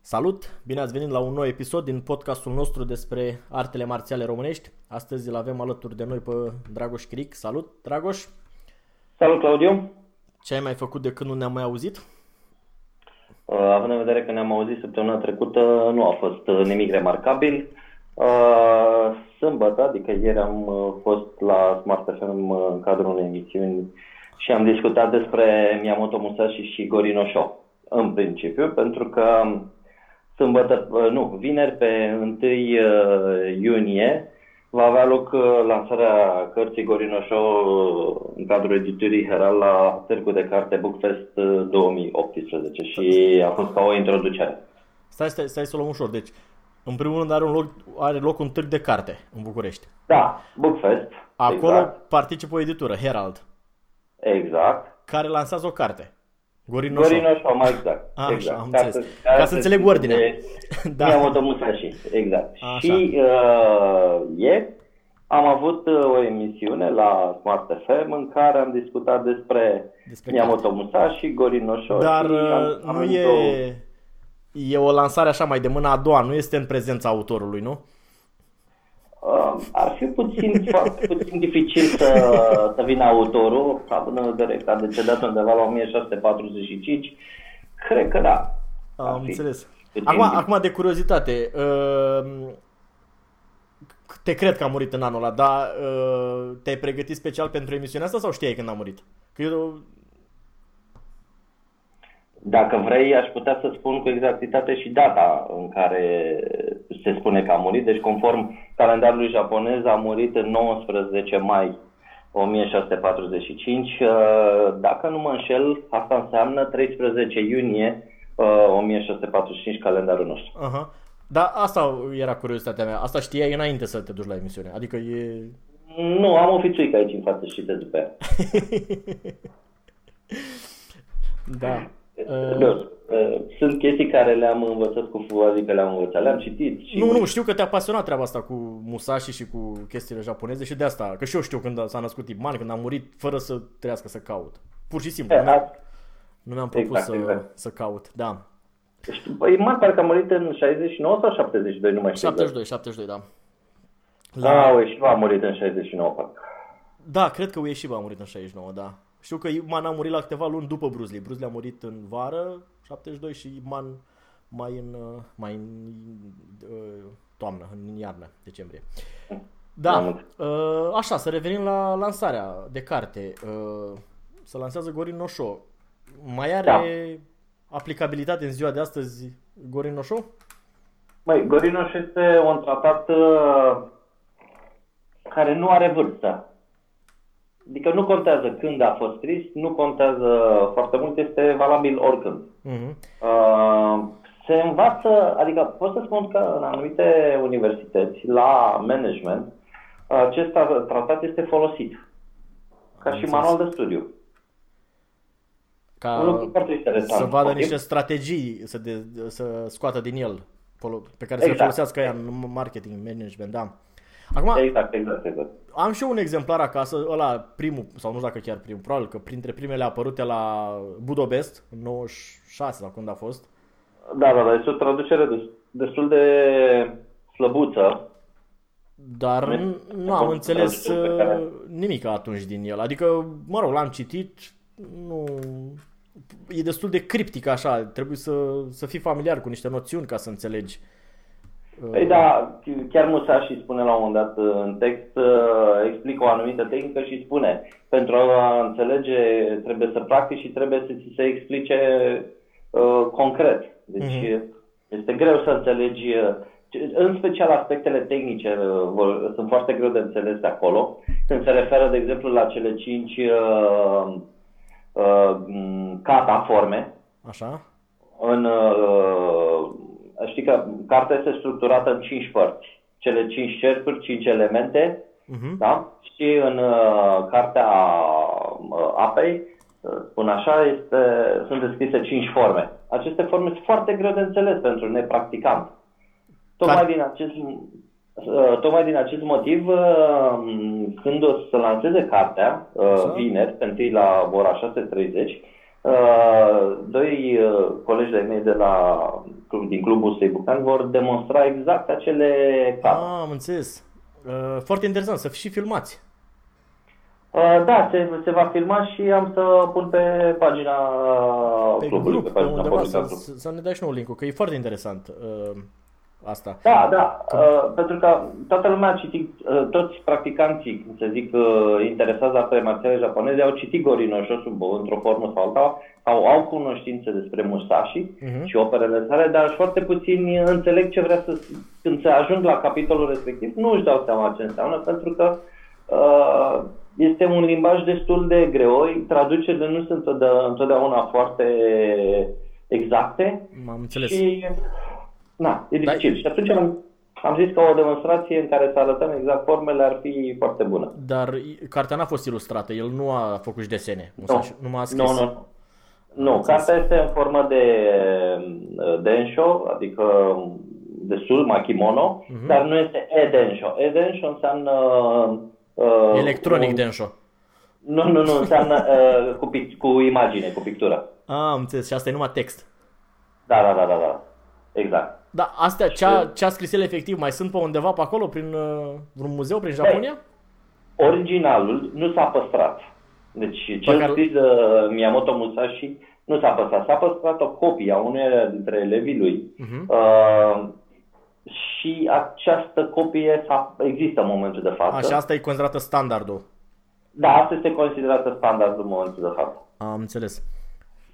Salut! Bine ați venit la un nou episod din podcastul nostru despre artele marțiale românești. Astăzi îl avem alături de noi pe Dragoș Cric. Salut, Dragoș! Salut, Claudiu! Ce ai mai făcut de când nu ne-am mai auzit? Uh, având în vedere că ne-am auzit săptămâna trecută, nu a fost uh, nimic remarcabil. Uh, sâmbătă, adică ieri am uh, fost la Smart FM uh, în cadrul unei emisiuni și am discutat despre Miyamoto Musashi și Gorino Show, în principiu, pentru că sâmbătă, nu, vineri pe 1 iunie va avea loc lansarea cărții Gorino Show în cadrul editurii Heral la Târgul de Carte Bookfest 2018 și a fost ca o introducere. Stai, stai, stai să o luăm ușor. Deci, în primul rând are, un loc, are loc un târg de carte în București. Da, Bookfest. Acolo exact. participă o editură, Herald. Exact. Care lansează o carte. Gorino, Gorino Show, mai exact. A, exact. Așa, am înțeles. Ca, ca să înțeleg ordinea. da. Miyamoto Musashi, exact. Așa. Și uh, ieri am avut uh, o emisiune la Smart FM în care am discutat despre, despre Miyamoto carte. Musashi, Gorino Show. Dar am, am nu e... Două e o lansare așa mai de mâna a doua, nu este în prezența autorului, nu? Uh, ar fi puțin, foarte puțin dificil să, să vină autorul, având în vedere că a decedat undeva la 1645. Cred că da. Am înțeles. Acum, acum, de curiozitate, uh, te cred că a murit în anul ăla, dar uh, te-ai pregătit special pentru emisiunea asta sau știai când a murit? Că eu dacă vrei, aș putea să spun cu exactitate și data în care se spune că a murit. Deci, conform calendarului japonez, a murit în 19 mai 1645. Uh, dacă nu mă înșel, asta înseamnă 13 iunie 1645 uh, calendarul nostru. Aha. Da, asta era curiozitatea mea. Asta știai înainte să te duci la emisiune. Adică e... Nu, am o fițuică aici în față și te după ea. da. Uh, sunt chestii care le-am învățat cu adică le-am învățat, le-am citit. Și... Nu, nu, știu că te-a pasionat treaba asta cu Musashi și cu chestiile japoneze și de asta, că și eu știu când s-a născut Ip Man, când a murit fără să trească să caut. Pur și simplu, e, nu, mi-am, nu mi-am propus exact, să, exact. să caut, da. Păi Man parcă a murit în 69 sau 72, nu mai știu. 72, 72, da. La... Ah, Ueshiba a murit în 69, parcă. Da, cred că Ueshiba a murit în 69, da. Știu că Iman a murit la câteva luni după Bruce Lee. Bruce Lee a murit în vară, 72, și Iman mai în, uh, mai în uh, toamnă, în iarnă, decembrie. Da, uh, așa, să revenim la lansarea de carte. Să lansează Gorin Noșo. Mai are da. aplicabilitate în ziua de astăzi Gorin Noșo? Măi, Gorin Noșo este un tratat care nu are vârstă. Adică nu contează când a fost scris, nu contează foarte mult, este valabil oricând. Uh-huh. Uh, se învață, adică pot să spun că în anumite universități, la management, acest tratat este folosit ca și manual de studiu. Ca să vadă niște strategii să, de, să scoată din el, pe care exact. să le folosească ea în marketing, management, da. Acum, exact, exact, exact. Am și eu un exemplar acasă, ăla primul, sau nu știu dacă chiar primul, probabil că printre primele apărute la Budobest, în 96 sau când a fost. Da, da, da, este o traducere destul de slăbuță. Dar nu am înțeles care... Uh, nimic atunci din el. Adică, mă rog, l-am citit, nu... E destul de criptic așa, trebuie să, să fii familiar cu niște noțiuni ca să înțelegi. Păi da, chiar Musashi spune la un moment dat uh, în text, uh, explică o anumită tehnică și spune, pentru a înțelege trebuie să practici și trebuie să ți se explice uh, concret. Deci uh-huh. este greu să înțelegi, uh, în special aspectele tehnice uh, sunt foarte greu de înțeles de acolo, când se referă, de exemplu, la cele cinci uh, uh, kata forme. Așa. În uh, știi că cartea este structurată în cinci părți. Cele cinci cercuri, cinci elemente, uh-huh. da? Și în uh, cartea uh, apei, uh, spun așa, este, sunt descrise cinci forme. Aceste forme sunt foarte greu de înțeles pentru nepracticant. Tocmai din acest, uh, tocmai din acest motiv, uh, când o să lanseze cartea, uh, vineri, întâi la ora 6.30, Uh, doi uh, colegi de mei de la, din clubul Seibucan vor demonstra exact acele case. Ah, am înțeles. Uh, foarte interesant, să și filmați. Uh, da, se, se va filma și am să pun pe pagina pe clubului, grup, pe, pagina pe undeva, să, să ne dai și nou link că e foarte interesant. Uh, asta. Da, da, uh, pentru că toată lumea a citit, uh, toți practicanții, să zic, uh, interesați de artele marțiale japoneze, au citit Gorino Shosubo într-o formă sau alta, sau au cunoștințe despre Musashi uh-huh. și operele sale, dar foarte puțini înțeleg ce vrea să, când se ajung la capitolul respectiv, nu își dau seama ce înseamnă, pentru că uh, este un limbaj destul de greu, traducerile nu sunt întotdeauna foarte exacte. M-am înțeles. Și Na, e dificil. Și atunci am, am zis că o demonstrație în care să arătăm exact formele ar fi foarte bună. Dar cartea n-a fost ilustrată, el nu a făcut și desene. Nu, nu m-a scris. Nu, nu. Nu, cartea este în formă de densho, adică destul makimono, uh-huh. dar nu este e-densho. E-densho înseamnă... Uh, Electronic un... densho. Nu, nu, nu, înseamnă uh, cu, cu imagine, cu pictură. Ah, am înțeles. Și asta e numai text. Da, da, da, da, da. Exact. Da, astea, ce a, ce a scris el efectiv, mai sunt pe undeva pe acolo, prin uh, vreun muzeu, prin Japonia? De, originalul nu s-a păstrat. Deci cel care... scris de Miyamoto Musashi nu s-a păstrat. S-a păstrat o copie a uneia dintre elevii lui. Uh-huh. Uh, și această copie există în momentul de față. Așa, asta e considerată standardul. Da, asta este considerată standardul în momentul de față. Am înțeles.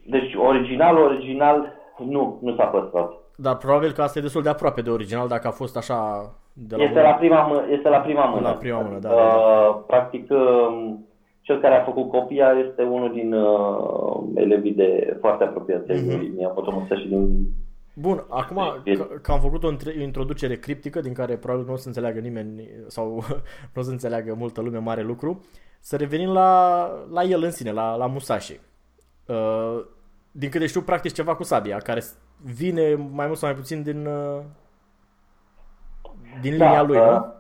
Deci original, original, nu, nu s-a păstrat. Dar probabil că asta e destul de aproape de original dacă a fost așa de la este, la prima mână, este la prima mână. La prima mână, da. Uh, da, da. Practic, uh, cel care a făcut copia este unul din uh, elevii de foarte apropiați uh-huh. lui Miyamoto și din Bun, acum că am făcut o introducere criptică din care probabil nu o să înțeleagă nimeni sau nu o să înțeleagă multă lume mare lucru, să revenim la, la el în sine, la, la Musashi. Uh, din câte știu, practic ceva cu sabia, care vine mai mult sau mai puțin din, uh, din linia da, lui, uh, nu?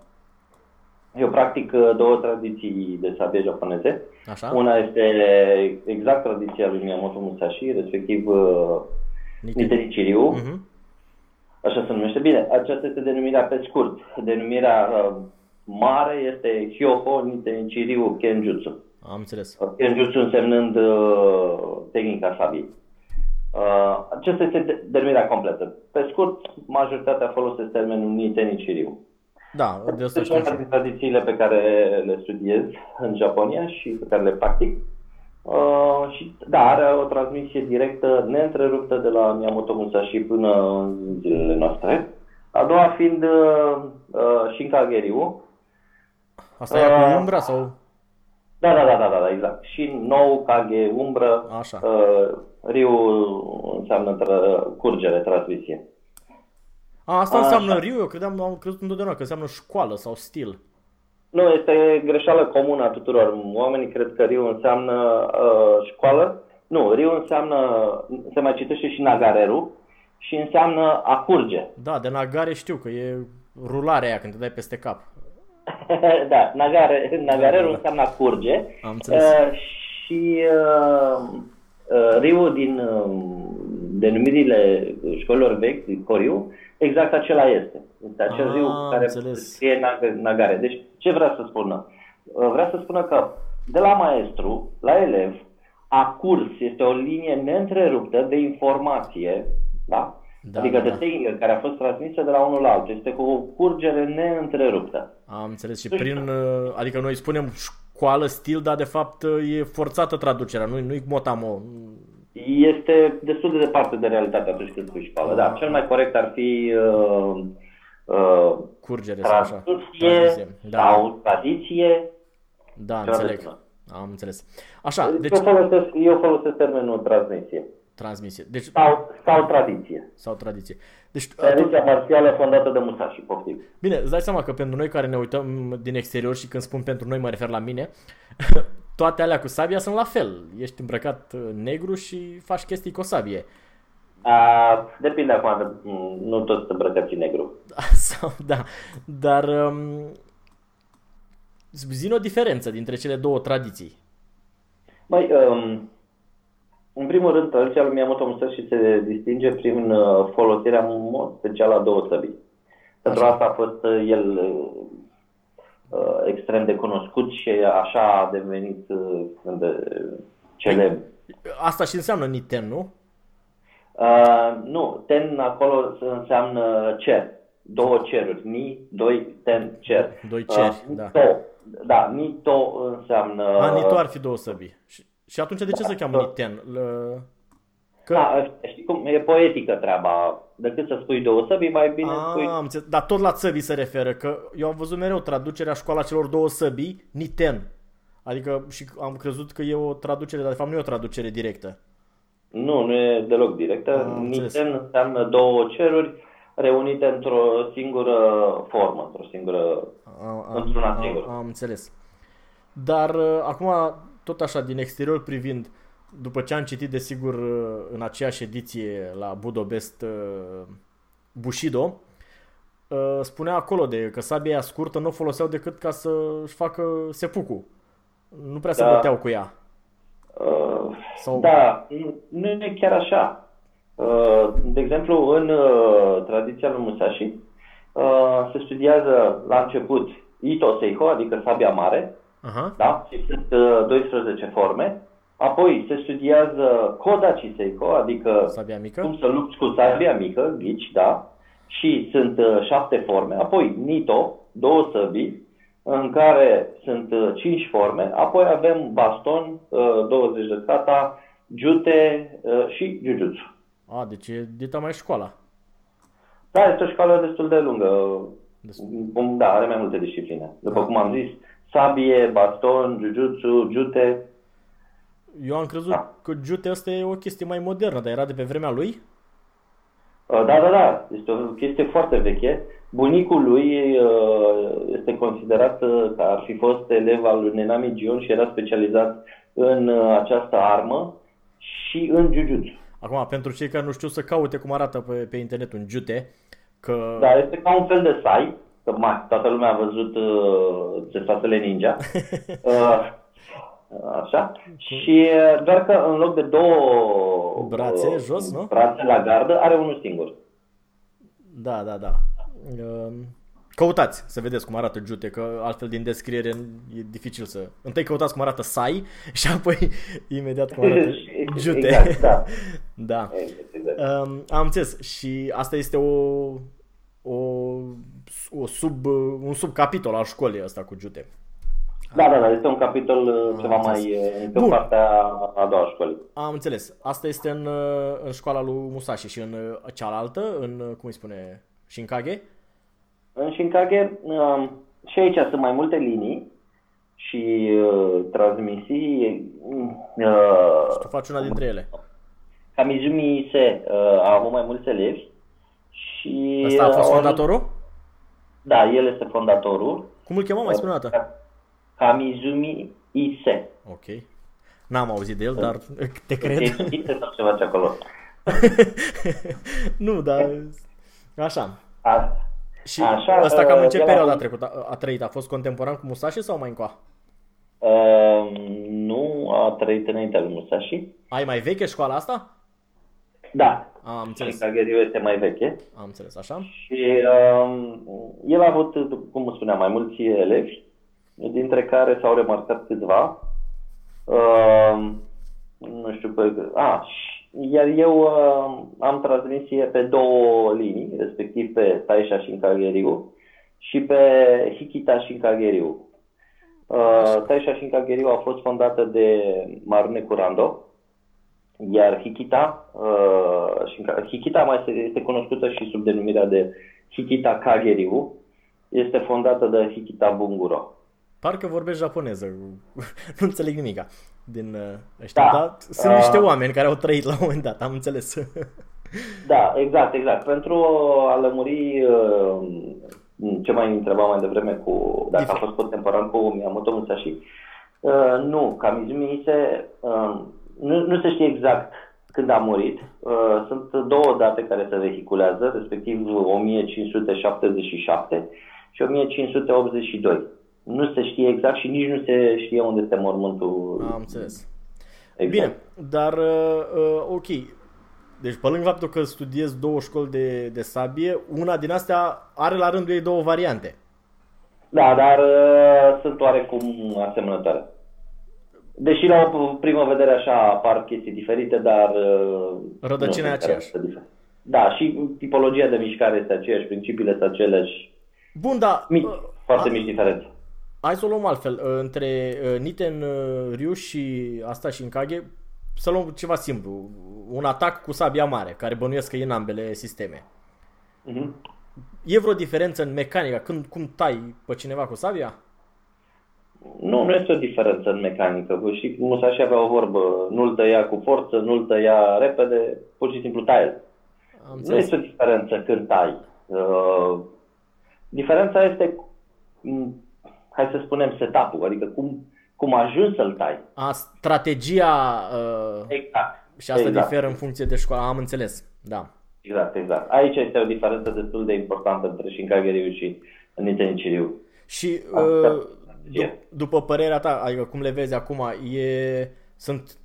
Eu practic uh, două tradiții de sabie japoneze. Așa? Una este exact tradiția lui Miyamoto Musashi, respectiv uh, Niteri Chiryu. Uh-huh. Așa se numește. Bine, aceasta este denumirea pe scurt. Denumirea uh, mare este Hyoho Niteri Chiryu Kenjutsu. Am înțeles. Kenjutsu însemnând uh, tehnica sabiei. Uh, acesta este denumirea completă. Pe scurt, majoritatea folosesc termenul Nitenishiriu. Da, de asta știu. Este din tradițiile pe care le studiez în Japonia și pe care le practic. Uh, și da, are o transmisie directă, neîntreruptă de la Miyamoto Musashi până în zilele noastre. A doua fiind uh, uh, Shinkage Ryu. Asta uh, e cu umbra sau? Da, da, da, da, da, exact. Și nou, Kage, umbră. Așa. Uh, Riu înseamnă tra- curgere, transmisie. A, asta înseamnă Așa. Riu? Eu credeam, am crezut întotdeauna că înseamnă școală sau stil. Nu, este greșeală comună a tuturor. Oamenii cred că Riu înseamnă uh, școală. Nu, Riu înseamnă, se mai citește și Nagareru și înseamnă a curge. Da, de Nagare știu că e rularea aia când te dai peste cap. da, Nagare, Nagareru da, da, da. înseamnă a curge. Am înțeles. Uh, și uh, Uh, Riu din um, denumirile școlilor vechi, Coriu, exact acela este. Este acel ah, riu care scrie Nagare. Deci, ce vrea să spună? Uh, vrea să spună că de la maestru, la elev, a curs, este o linie neîntreruptă de informație, da? Da, adică da, de da. singer care a fost transmisă de la unul la altul. Este cu o curgere neîntreruptă. Am înțeles și prin, uh, adică noi spunem școală, stil, dar de fapt uh, e forțată traducerea, nu nu-i motamo. Este destul de departe de realitate atunci când spui școală. Da, cel mai corect ar fi uh, uh, Curgere sau așa. traducție Traducție. Da, sau tradiție. da, ceva de înțeleg. genul. Am înțeles. Așa, Deci... deci Eu, folosesc, eu folosesc termenul transmisie transmisie. Deci sau, sau tradiție. sau tradiție. Deci Tradiția marțială fondată de Musashi, poftim. Bine, îți dai seama că pentru noi care ne uităm din exterior și când spun pentru noi mă refer la mine, toate alea cu sabia sunt la fel. Ești îmbrăcat uh, negru și faci chestii cu o sabie. A, depinde acum, de, m, nu toți sunt îmbrăcați în negru. Sau, da. Dar um, zi o diferență dintre cele două tradiții. Băi, um, în primul rând, tradiția lui Miyamoto Musashi se distinge prin uh, folosirea în mod special a două săbii. Pentru Așa. asta a fost uh, el uh, uh, extrem de cunoscut și așa a devenit uh, de celebr. Asta și înseamnă Niten, nu? Uh, nu, ten acolo înseamnă cer. Două ceruri. Ni, doi, ten, cer. Doi ceri, uh, da. Nito. Da, Nito înseamnă... A, Nito ar fi două săbii. Și, și atunci de ce se cheamă da. Niten? L- Că... Da, știi cum, e poetică treaba. Decât să spui două săbii, mai bine A, spui... am înțeles. Dar tot la țăbii se referă, că eu am văzut mereu traducerea școala celor două săbii, Niten. Adică și am crezut că e o traducere, dar de fapt nu e o traducere directă. Nu, nu e deloc directă. Am înțeles. Niten înseamnă două ceruri reunite într-o singură formă, într-o singură... Am, Într-una am, singură. am, am înțeles. Dar uh, acum, tot așa, din exterior privind, după ce am citit, desigur, uh, în aceeași ediție la Budobest uh, Bushido, uh, spunea acolo de că sabia aia scurtă nu o foloseau decât ca să-și facă sepuku. Nu prea se Da. băteau cu ea. Uh, Sau... Da, nu- nu e chiar așa. Uh, De exemplu, în uh, tradiția lui Musashi uh, se studiază la început Ito Seiko, adică sabia mare, Aha. da? Și sunt uh, 12 forme. Apoi se studiază Kodachi Seiko, adică Sabia mică? cum să lupți cu sabia mică, ghici, da? Și sunt uh, șapte forme. Apoi Nito, două săbii, în care sunt uh, cinci forme. Apoi avem baston, uh, 20 de kata, jute uh, și jujutsu. A, deci e dita mai școala. Da, este o școală destul de lungă. Destul. Bun, Da, are mai multe discipline. După Da. cum am zis, sabie, baston, jujutsu, jute. Eu am crezut Da. că jute asta e o chestie mai modernă, dar era de pe vremea lui? Uh, Da, da, da. Este o chestie foarte veche. Bunicul lui uh, este considerat uh, că ar fi fost elev al lui Nenami Gion și era specializat în uh, această armă și în jujutsu. Acum, pentru cei care nu știu să caute cum arată pe, pe internet un jute, că... Da, este ca un fel de sai, că mai, toată lumea a văzut uh, Cesatele Ninja. Uh, așa. Și uh, doar că în loc de două Brațe uh, jos, nu? brațe la gardă, are unul singur. Da, da, da. Um, Căutați să vedeți cum arată jute, că altfel din descriere e dificil să... Întâi căutați cum arată sai și apoi imediat cum arată jute. Exact, da. da. Exact. Um, am înțeles. Și asta este o, o, o sub, un subcapitol al școlii ăsta cu jute. Da, da, da, este un capitol uh, ceva înțeles. mai uh, pe Bun. partea a doua școlii. Am înțeles. Asta este în, uh, în școala lui Musashi și în uh, cealaltă, în, uh, cum îi spune, Shinkage? În Shinkage, um, și aici sunt mai multe linii și uh, transmisii. Uh, Tu faci una dintre ele. Kamizumi se uh, a avut mai mulți elevi și... Ăsta a fost au ajuns- fondatorul? Da, el este fondatorul. Cum îl chema? Mai spune o dată. Kamizumi Ise. Ok. N-am auzit de el, dar te cred. Ise sau ceva ce acolo. nu, dar... Așa. A, Și Așa, ăsta cam în uh, ce el a perioadă a avut- trecut? A, a trăit? A fost contemporan cu Musashi sau mai încoa? uh, nu a trăit înaintea lui Musashi. Ai mai veche școala asta? Da, A, am înțeles. Shinkage este mai veche. Am înțeles, așa. Și um, el a avut, cum spuneam, mai mulți elevi, dintre care s-au remarcat câțiva. Um, nu știu pe... A, iar eu uh, am transmisie pe două linii, respectiv pe Taisha și Kageriu și pe Hikita și Kageriu. Uh, Taisha și Kageriu a fost fondată de Marune Curando, iar Hikita, uh, și, Hikita mai este, este cunoscută și sub denumirea de Hikita Kageriu, este fondată de Hikita Bunguro. Parcă vorbești japoneză, nu înțeleg nimica din uh, ăștia, da. dar sunt uh, niște oameni care au trăit la un moment dat, am înțeles. da, exact, exact. Pentru a lămuri uh, ce mai întreba mai devreme cu dacă a fost contemporan cu Miyamoto Musashi, uh, nu, Kamizumi se, uh, nu, nu se știe exact când a murit. Uh, sunt două date care se vehiculează, respectiv 1577 și 1582 nu se știe exact și nici nu se știe unde este mormântul. Am înțeles. Exact. Bine, dar uh, uh, ok. Deci pe lângă faptul că studiez două școli de, de sabie, una din astea are la rândul ei două variante. Da, dar uh, sunt oarecum asemănătoare. Deși la o primă vedere așa apar chestii diferite, dar... Uh, Rădăcina e aceeași. Da, și tipologia de mișcare este aceeași, principiile sunt aceleași. Bun, da. Mici, uh, foarte mici diferențe. Hai să o luăm altfel. Uh, între uh, Niten uh, Ryu și asta și în Kage, să luăm ceva simplu. Un atac cu sabia mare, care bănuiesc că e în ambele sisteme. Uh-huh. E vreo diferență în mecanica când cum tai pe cineva cu sabia? Nu, nu este o diferență în mecanică. Și Musashi avea o vorbă, nu-l tăia cu forță, nu-l tăia repede, pur și simplu taie. Nu este o diferență când tai. Uh, diferența este hai să spunem, setup-ul, adică cum, cum ajungi să-l tai. A, strategia uh, exact. și asta exact. diferă în funcție de școală, am înțeles, da. Exact, exact. Aici este o diferență destul de importantă între Shinkageriu și Nintendo Și uh, d- după părerea ta, adică cum le vezi acum, e, sunt,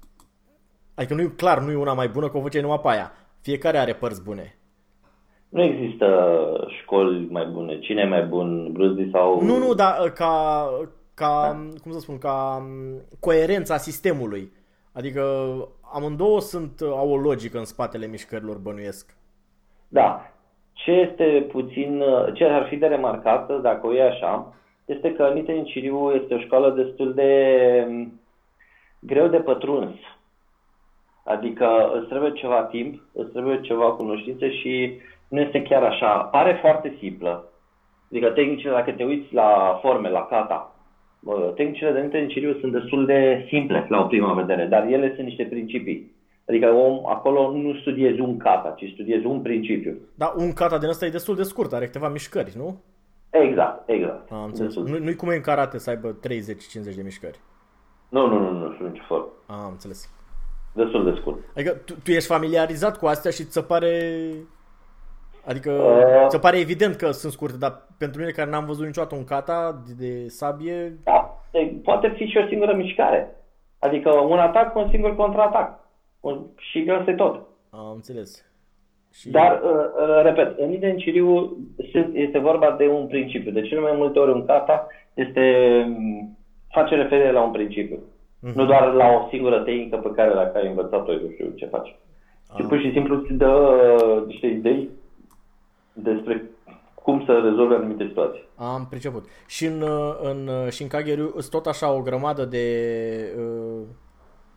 adică nu e clar, nu e una mai bună, că o făceai numai pe aia. Fiecare are părți bune. Nu există școli mai bune. Cine e mai bun, Bruce Lee sau... Nu, nu, dar uh, ca, ca da. cum să spun, ca um, coerența sistemului. Adică amândouă sunt, uh, au o logică în spatele mișcărilor, bănuiesc. Da. Ce este puțin, uh, ce ar fi de remarcat, dacă o e așa, este că Niten Ciriu este o școală destul de um, greu de pătruns. Adică îți trebuie ceva timp, îți trebuie ceva cunoștințe și nu este chiar așa. Pare foarte simplă. Adică tehnicile, dacă te uiți la forme, la kata, tehnicile de Nintendo sunt destul de simple la o primă vedere, dar ele sunt niște principii. Adică om, acolo nu studiezi un kata, ci studiezi un principiu. Da, un kata din ăsta e destul de scurt, are câteva mișcări, nu? Exact, exact. Am înțeles. Nu, nu-i cum e în karate să aibă 30-50 de mișcări. Nu, nu, nu, nu, nu, nicio formă. Am înțeles. Destul de scurt. Adică tu, tu ești familiarizat cu astea și ți se pare Adică uh, se pare evident că sunt scurte, dar pentru mine care n-am văzut niciodată un kata de, de sabie... Da, poate fi și o singură mișcare. Adică un atac cu un singur contraatac. Și asta e tot. Am înțeles. Și... Dar, uh, uh, repet, în Iden Ciriu este vorba de un principiu. De cele mai multe ori un kata este, face referire la un principiu. Uh-huh. Nu doar la o singură tehnică pe care dacă ai învățat-o, nu știu ce faci. Și pur și simplu îți dă uh, niște idei despre cum să rezolve anumite situații. Am priceput. Și în, în Shinkageru sunt tot așa o grămadă de uh,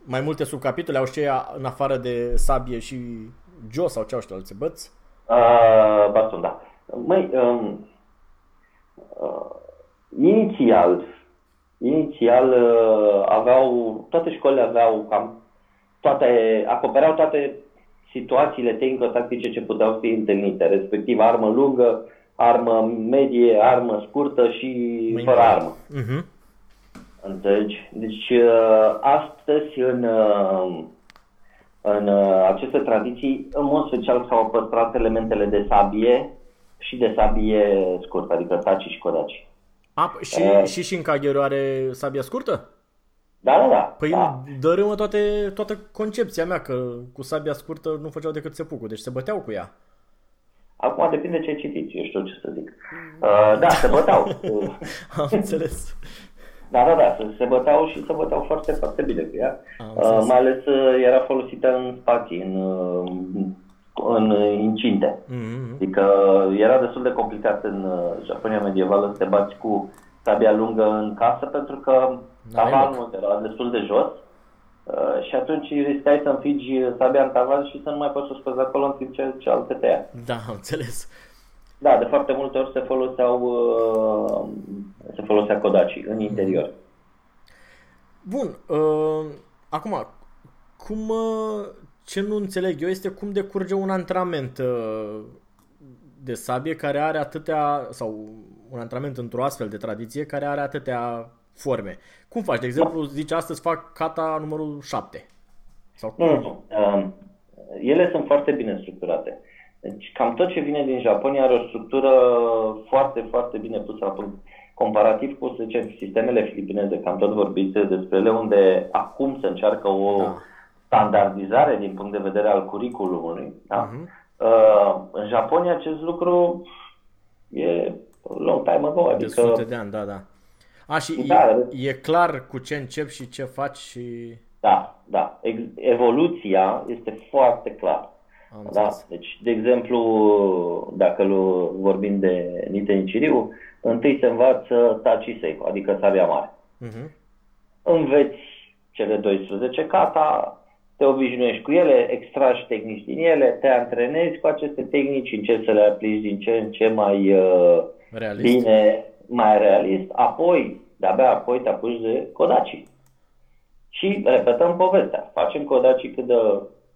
mai multe subcapitole, au și în afară de sabie și jo sau ce au știu, alții băți? Uh, baston, da. Măi, um, uh, inițial, inițial uh, aveau, toate școlile aveau cam toate, acopereau toate situațiile tehnico-tactice ce puteau fi întâlnite, respectiv armă lungă, armă medie, armă scurtă și Mâine. fără armă. Uh-huh. Înțelegi? Deci uh, astăzi în, uh, în uh, aceste tradiții, în mod special s-au păstrat elementele de sabie și de sabie scurtă, adică taci și codaci. A, și, uh, și și în Kagero are sabia scurtă? Da, da, da. Păi da. dărâmă toate, toată concepția mea că cu sabia scurtă nu făceau decât sepucul, deci se băteau cu ea. Acum depinde ce citiți, eu știu ce să zic. Uh, da, se băteau. Am înțeles. Da, da, da, se băteau și se băteau foarte, foarte bine cu ea. Am Uh, înțeles. mai ales uh, era folosită în spații, în, uh, în incinte. Mhm. Adică era destul de complicat în uh, Japonia medievală să te bați cu sabia lungă în casă pentru că N-ai tavanul era destul de jos uh, și atunci riscai să înfigi sabia în tavan și să nu mai poți să o scoți de acolo în timp ce cealaltă te ia. Da, am înțeles. Da, de foarte multe ori se foloseau uh, se folosea Kodachi în interior. Bun, uh, acum, cum, uh, ce nu înțeleg eu este cum decurge un antrenament uh, de sabie care are atâtea, sau un antrenament într-o astfel de tradiție care are atâtea forme. Cum faci? De exemplu, zici astăzi fac kata numărul 7. Sau cum? Nu, nu, nu. Uh, ele sunt foarte bine structurate. Deci cam tot ce vine din Japonia are o structură foarte, foarte bine pusă la punct. Comparativ cu, să zicem, sistemele filipineze, că am tot vorbit despre ele, unde acum se încearcă o Da. standardizare din punct de vedere al curriculumului. Da? Mhm. Uh, în Japonia acest lucru e long time ago, De adică sute de ani, da, da. A, și Da, e, e clar cu ce începi și ce faci și... Da, da. Ex- evoluția este foarte clară. Am Da? înțeles. Deci, de exemplu, dacă lu- vorbim de Niten Chiriu, întâi se învață Tachi Seiko, adică sabia mare. Mhm. Înveți cele 12 kata, te obișnuiești cu ele, extragi tehnici din ele, te antrenezi cu aceste tehnici, încerci să le aplici din ce în ce mai uh, Realist. bine, mai realist, apoi, de-abia apoi te apuci de Kodachi. Și repetăm povestea. Facem Kodachi cât, de,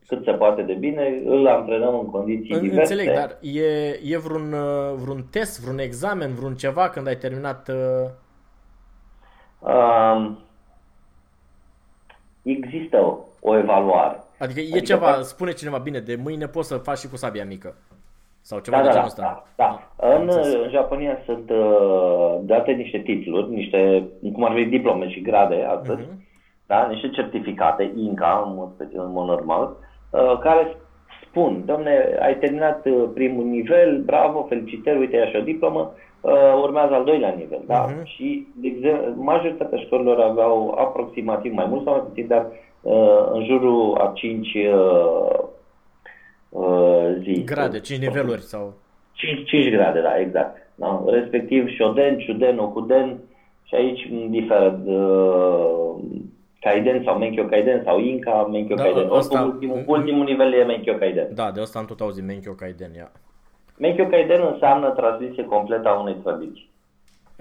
cât se poate de bine, îl antrenăm în condiții În- diverse. Înțeleg, dar e, e vreun, uh, vreun test, vreun examen, vreun ceva când ai terminat... uh, Um, există o, o evaluare. Adică e Adică ceva, fac- spune cineva, bine, de mâine poți să faci și cu sabia mică. Sau ceva Da, de da, genul da, ăsta. da, da. Am În, înțeles. în Japonia sunt uh, date niște titluri, niște, cum ar fi diplome și grade astăzi, Mhm. da? niște certificate, INCA, în mod, special, în mod normal, uh, care spun, domne, ai terminat uh, primul nivel, bravo, felicitări, uite, ai așa o diplomă, uh, urmează al doilea nivel, da? Mhm. Și, de exemplu, majoritatea școlilor aveau aproximativ mai mult sau mai puțin, dar uh, în jurul a 5 uh, uh, zi. Grade, 5 niveluri sau... 5, 5 grade, da, exact. Da? Respectiv Shoden, Shuden, Okuden și aici diferă uh, Kaiden sau Menkyo Kaiden sau Inca, Menkyo Da, Kaiden. ăsta- Oricum, ultimul, ultimul nivel e Menkyo Kaiden. Da, de asta am tot auzit, Menkyo Kaiden, ia. Menkyo Kaiden înseamnă transmisie completă a unei tradiții.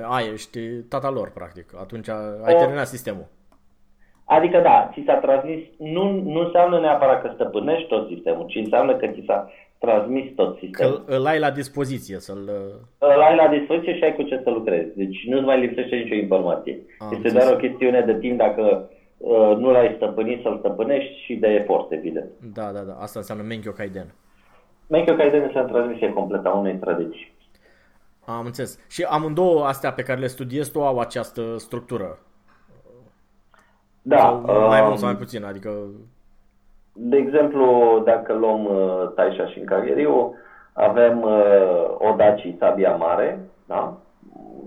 A, ești tata lor, practic. Atunci ai Uh, terminat sistemul. Adică da, ți s-a transmis, nu, nu înseamnă neapărat că stăpânești tot sistemul, ci înseamnă că ți s-a transmis tot Că sistemul. îl ai la dispoziție să-l... Îl ai la dispoziție și ai cu ce să lucrezi. Deci nu-ți mai lipsește nicio informație. Am este înțeles. doar o chestiune de timp dacă uh, nu l-ai stăpânit să-l stăpânești și de efort, evident. Da, da, da. Asta înseamnă Menkyo Kaiden. Menkyo Kaiden înseamnă transmisie completă a unei tradiții. Am înțeles. Și amândouă astea pe care le studiezi tu au această structură. Da, sau mai um, mult sau mai puțin, adică... De exemplu, dacă luăm uh, Taisha și Kageriu, avem uh, Odachi, sabia mare, da?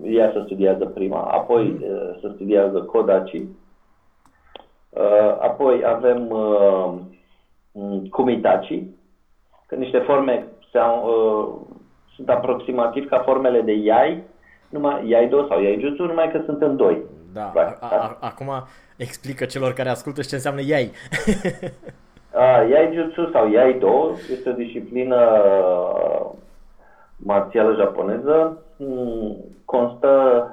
Ea se studiază prima, apoi uh, se studiază Kodachi, uh, apoi avem uh, m, Kumitachi, că niște forme sau, uh, sunt aproximativ ca formele de Yai, numai Yaido sau Yaijutsu, numai că sunt în doi. Da, Right, a, da. a, acum explică celor care ascultă și ce înseamnă ei. Uh, Yaijutsu sau Yaido este o disciplină uh, marțială japoneză. Mm, Constă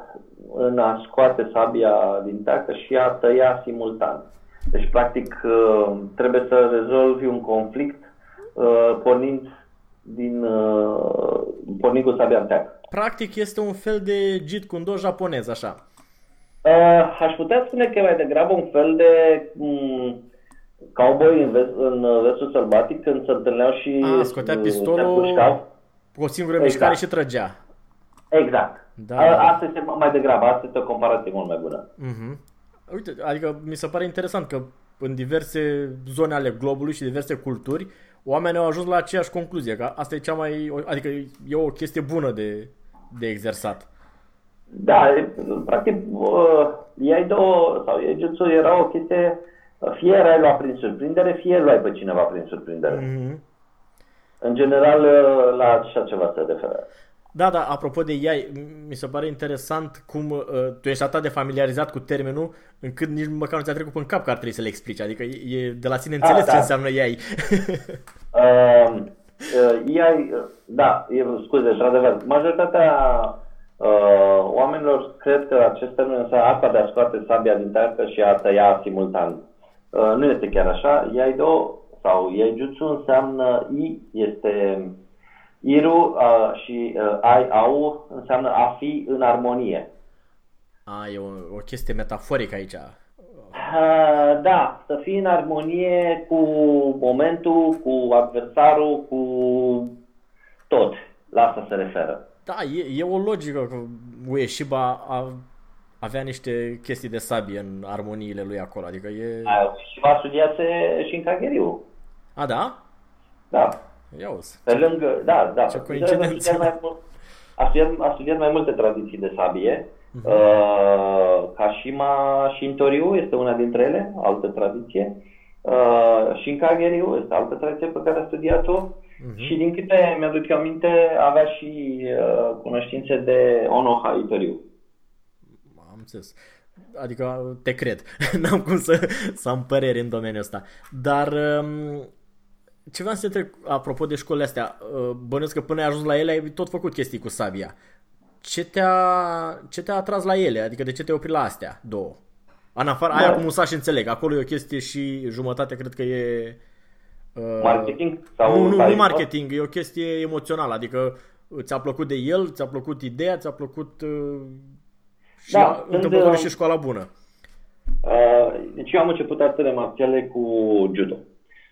în a scoate sabia din tacă și a tăia simultan. Deci, practic, uh, trebuie să rezolvi un conflict uh, pornind, din, uh, pornind cu sabia în teacă. Practic este un fel de Jeet Kune Do japonez, așa. Uh, aș putea spune că e mai degrabă un fel de um, cowboy în, vest, în uh, vestul sălbatic când se întâlneau și A, scotea uh, pistolul- se pușcau. Cu o singură Exact. mișcare și trăgea. Exact. Da. A, asta este mai degrabă, asta este o comparație mult mai bună. Mhm. Uite, adică mi se pare interesant că în diverse zone ale globului și diverse culturi, oamenii au ajuns la aceeași concluzie, că asta e cea mai, adică e o chestie bună de, de exersat. Da, e, practic, uh, ei două, sau Ejutsu era o chestie, fie erai luat prin surprindere, fie luai pe cineva prin surprindere. Mhm. În general, uh, la așa ceva se referă. Da, da, apropo de ea, mi se pare interesant cum uh, tu ești atât de familiarizat cu termenul încât nici măcar nu ți-a trecut în cap că ar trebui să le explici. Adică e, e de la sine înțeles da. ce înseamnă ei. Uh, uh, ea, da, e, scuze, într-adevăr, majoritatea uh, oamenilor cred că acest termen înseamnă asta de a scoate sabia din tacă și a tăia simultan. Uh, nu este chiar așa. Iaido sau Iaijutsu înseamnă I este Iru uh, și uh, Ai Au înseamnă a fi în armonie. A, e o, o chestie metaforică aici. Uh, da, să fii în armonie cu momentul, cu adversarul, cu tot. La asta se referă. Da, e, e o logică că Ueshiba a, avea niște chestii de sabie în armoniile lui acolo, adică e... Aia, și va studiase și în Kageriu. A, da? Da. Ia uzi. Pe lângă, da, da. Ce coincidență. A studiat mai, mult- a studiat, a studiat mai multe tradiții de sabie. Uh, Kashima Shintoryu este una dintre ele, altă tradiție. Uh, Shinkageriu este altă tradiție pe care a studiat-o. Și din câte mi-aduc eu aminte, avea și uh, cunoștințe de Ono Haitoriu. Am înțeles. Adică te cred. N-am cum să, să am păreri în domeniul ăsta. Dar um, ce vreau să te întreb, apropo de școlile astea, uh, bănuiesc că până ai ajuns la ele ai tot făcut chestii cu sabia. Ce te-a, ce te-a atras la ele? Adică de ce te-ai oprit la astea două? În afară, aia Da. cu musași înțeleg, acolo e o chestie și jumătate cred că e... uh, Marketing? Sau nu, nu, nu taiko? marketing, e o chestie emoțională, adică ți-a plăcut de el, ți-a plăcut ideea, ți-a plăcut uh, și Da, da, când, întâmplător uh, și școala bună. Uh, Deci eu am început artele marțiale cu judo.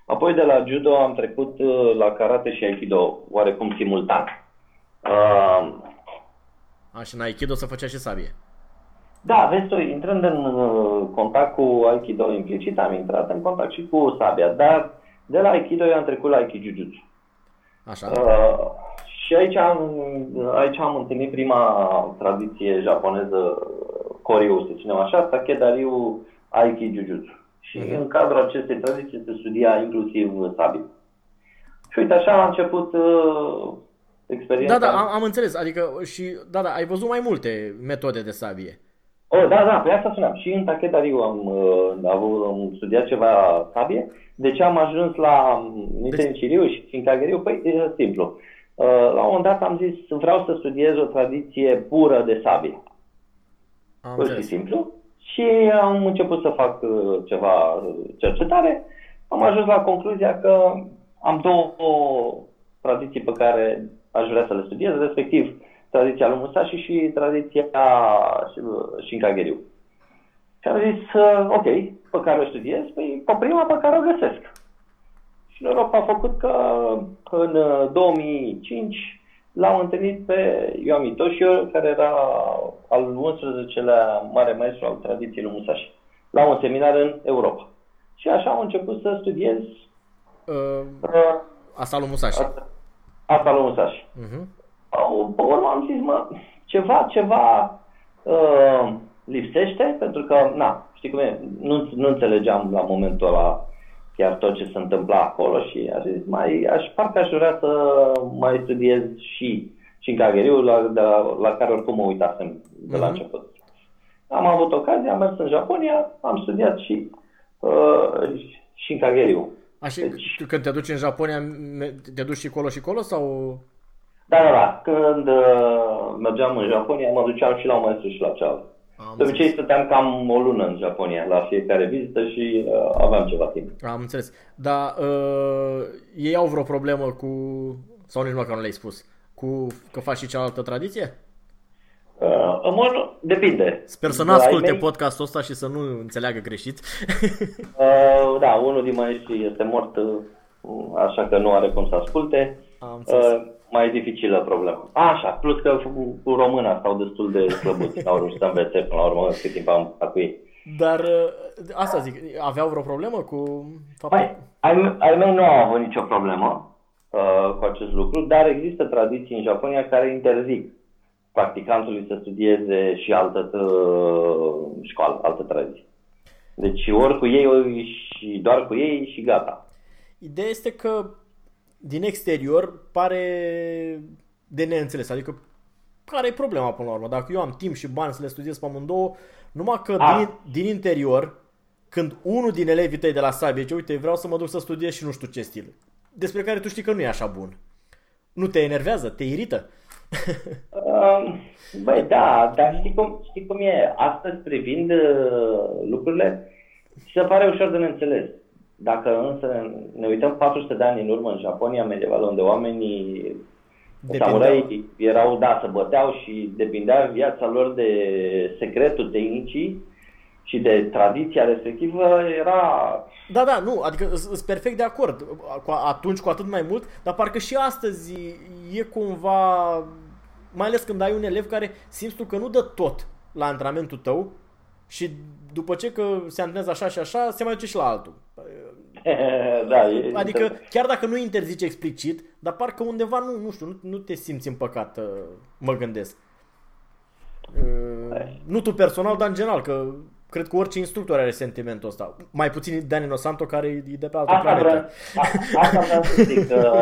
Apoi de la judo am trecut uh, la karate și aikido, oarecum simultan. Uh, A, și în Aikido să făcea și sabie. Da, vezi tu, intrând în uh, contact cu aikido implicit, am intrat în contact și cu sabia, dar de la aikido eu am trecut la aikijujutsu. Așa. Uh, și aici am, aici am întâlnit prima tradiție japoneză, Koryu, să ținem așa, Takedariu Aiki Jujutsu. Și Mhm. în cadrul acestei tradiții se studia inclusiv sabi. Și uite, așa a început uh, experiența. Da, da, am, am înțeles. Adică și, da, da, ai văzut mai multe metode de sabie. Oh, da, da, pe asta spuneam. Și în Takedariu am, uh, avut, am studiat ceva sabie. De ce am ajuns la Niten Deci- Chiriu și în Kageriu? Păi, e simplu. Uh, la un moment dat am zis, vreau să studiez o tradiție pură de sabie. Am Pur și înțeles. simplu. Și am început să fac uh, ceva uh, cercetare. Am ajuns la concluzia că am două tradiții pe care aș vrea să le studiez, respectiv tradiția lui Musashi și tradiția uh, Shinkageriu. Și am zis, uh, ok, pe care o studiez, păi pe prima pe care o găsesc. Și noroc a făcut că în uh, 2005 l-am întâlnit pe Yoami Toshio, care era al 11-lea mare maestru al tradiției lui Musashi, la un seminar în Europa. Și așa am început să studiez Uh, uh, asta lui Musashi. asta, asta lui Musashi. Uh-huh. Au- Pe urmă am zis, mă, ceva, ceva uh, lipsește, pentru că, na, știi cum e, nu, nu înțelegeam la momentul ăla chiar tot ce se întâmpla acolo și a zis, mai, aș, parcă aș vrea să mai studiez și, și în Kageriu, la, de la, la care oricum mă uitasem de la Mhm. început. Am avut ocazia, am mers în Japonia, am studiat și, uh, și în Kageriu. Așa, Deci- când te duci în Japonia, me- te duci și colo și colo sau... Da, da, da. Când uh, mergeam în Japonia, mă duceam și la un maestru și la cealaltă. Am De obicei stăteam cam o lună în Japonia la fiecare vizită și uh, aveam ceva timp. Am înțeles. Dar uh, ei au vreo problemă cu... Sau nici măcar nu le-ai spus. Cu că faci și cealaltă tradiție? Uh, în mod, depinde. Sper să De nu la asculte ei mei, podcastul ăsta și să nu înțeleagă greșit. Uh, da, unul din maestri este mort, uh, așa că nu are cum să asculte. Am înțeles. Uh, mai dificilă problemă. Așa, plus că cu, cu româna stau destul de slăbuți, n-au reușit să învețe până la urmă cât timp am stat cu ei. Dar uh, asta zic, aveau vreo problemă cu faptul... Mai, ai, ai mei nu au avut nicio problemă uh, cu acest lucru, dar există tradiții în Japonia care interzic practicantului să studieze și altă uh, școală, altă tradiție. Deci ori cu ei, ori și doar cu ei și gata. Ideea este că din exterior pare de neînțeles. Adică care e problema până la urmă? Dacă eu am timp și bani să le studiez pe amândouă, numai că din, din interior, când unul din elevii tăi de la Sabie zice, uite, vreau să mă duc să studiez și nu știu ce stil, despre care tu știi că nu e așa bun. Nu te enervează? Te irită? Băi, da, dar știi cum, știi cum e? Astăzi, privind uh, lucrurile, se pare ușor de neînțeles. Dacă însă ne uităm 400 de ani în urmă în Japonia medievală, unde oamenii samurai erau, da, să băteau și depindea viața lor de secretul tehnicii și de tradiția respectivă, era... Da, da, nu, adică sunt perfect de acord. Atunci cu atât mai mult, dar parcă și astăzi e cumva, mai ales când ai un elev care simți tu că nu dă tot la antrenamentul tău și după ce că se antrenează așa și așa, se mai duce și la altul. da, e, adică chiar dacă nu interzice explicit, dar parcă undeva nu, nu știu, nu, nu te simți împăcat, uh, mă gândesc. Uh, nu tu personal, dar în general, că cred că orice instructor are sentimentul ăsta. Mai puțin Dani Nosanto care e de pe altă asta planetă. Vreau, a, asta vreau să zic. Că,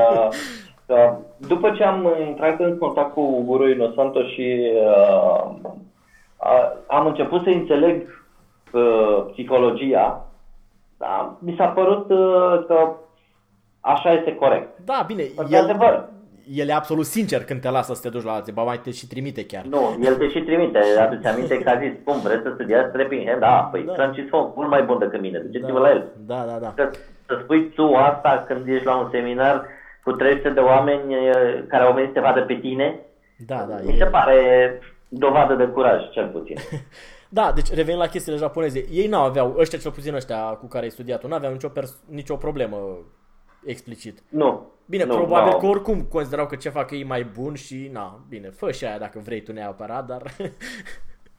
că după ce am intrat în contact cu Guru Inosanto și uh, am început să înțeleg uh, psihologia, da, mi s-a părut uh, că așa este corect. Da, bine, el, adevăr. el e absolut sincer când te lasă să te duci la alții, ba mai te și trimite chiar. Nu, el te și trimite, aduți aminte că a zis, cum, vreți să studiați trepin? Da, păi da. Francis Fong, mult mai bun decât mine, duceți-vă da. la el. Da, da, da. Să, să spui tu asta când ești la un seminar cu 300 de oameni care au venit să te vadă pe tine, da, da, mi e... se pare dovadă de curaj, cel puțin. da, deci revenind la chestiile japoneze, ei n-au aveau, ăștia cel puțin ăștia cu care ai studiat nu aveau nicio, pers- nicio problemă explicit. Nu. Bine, nu, probabil nu. că oricum considerau că ce fac ei mai bun și, na, bine, fă și aia dacă vrei tu neapărat, dar...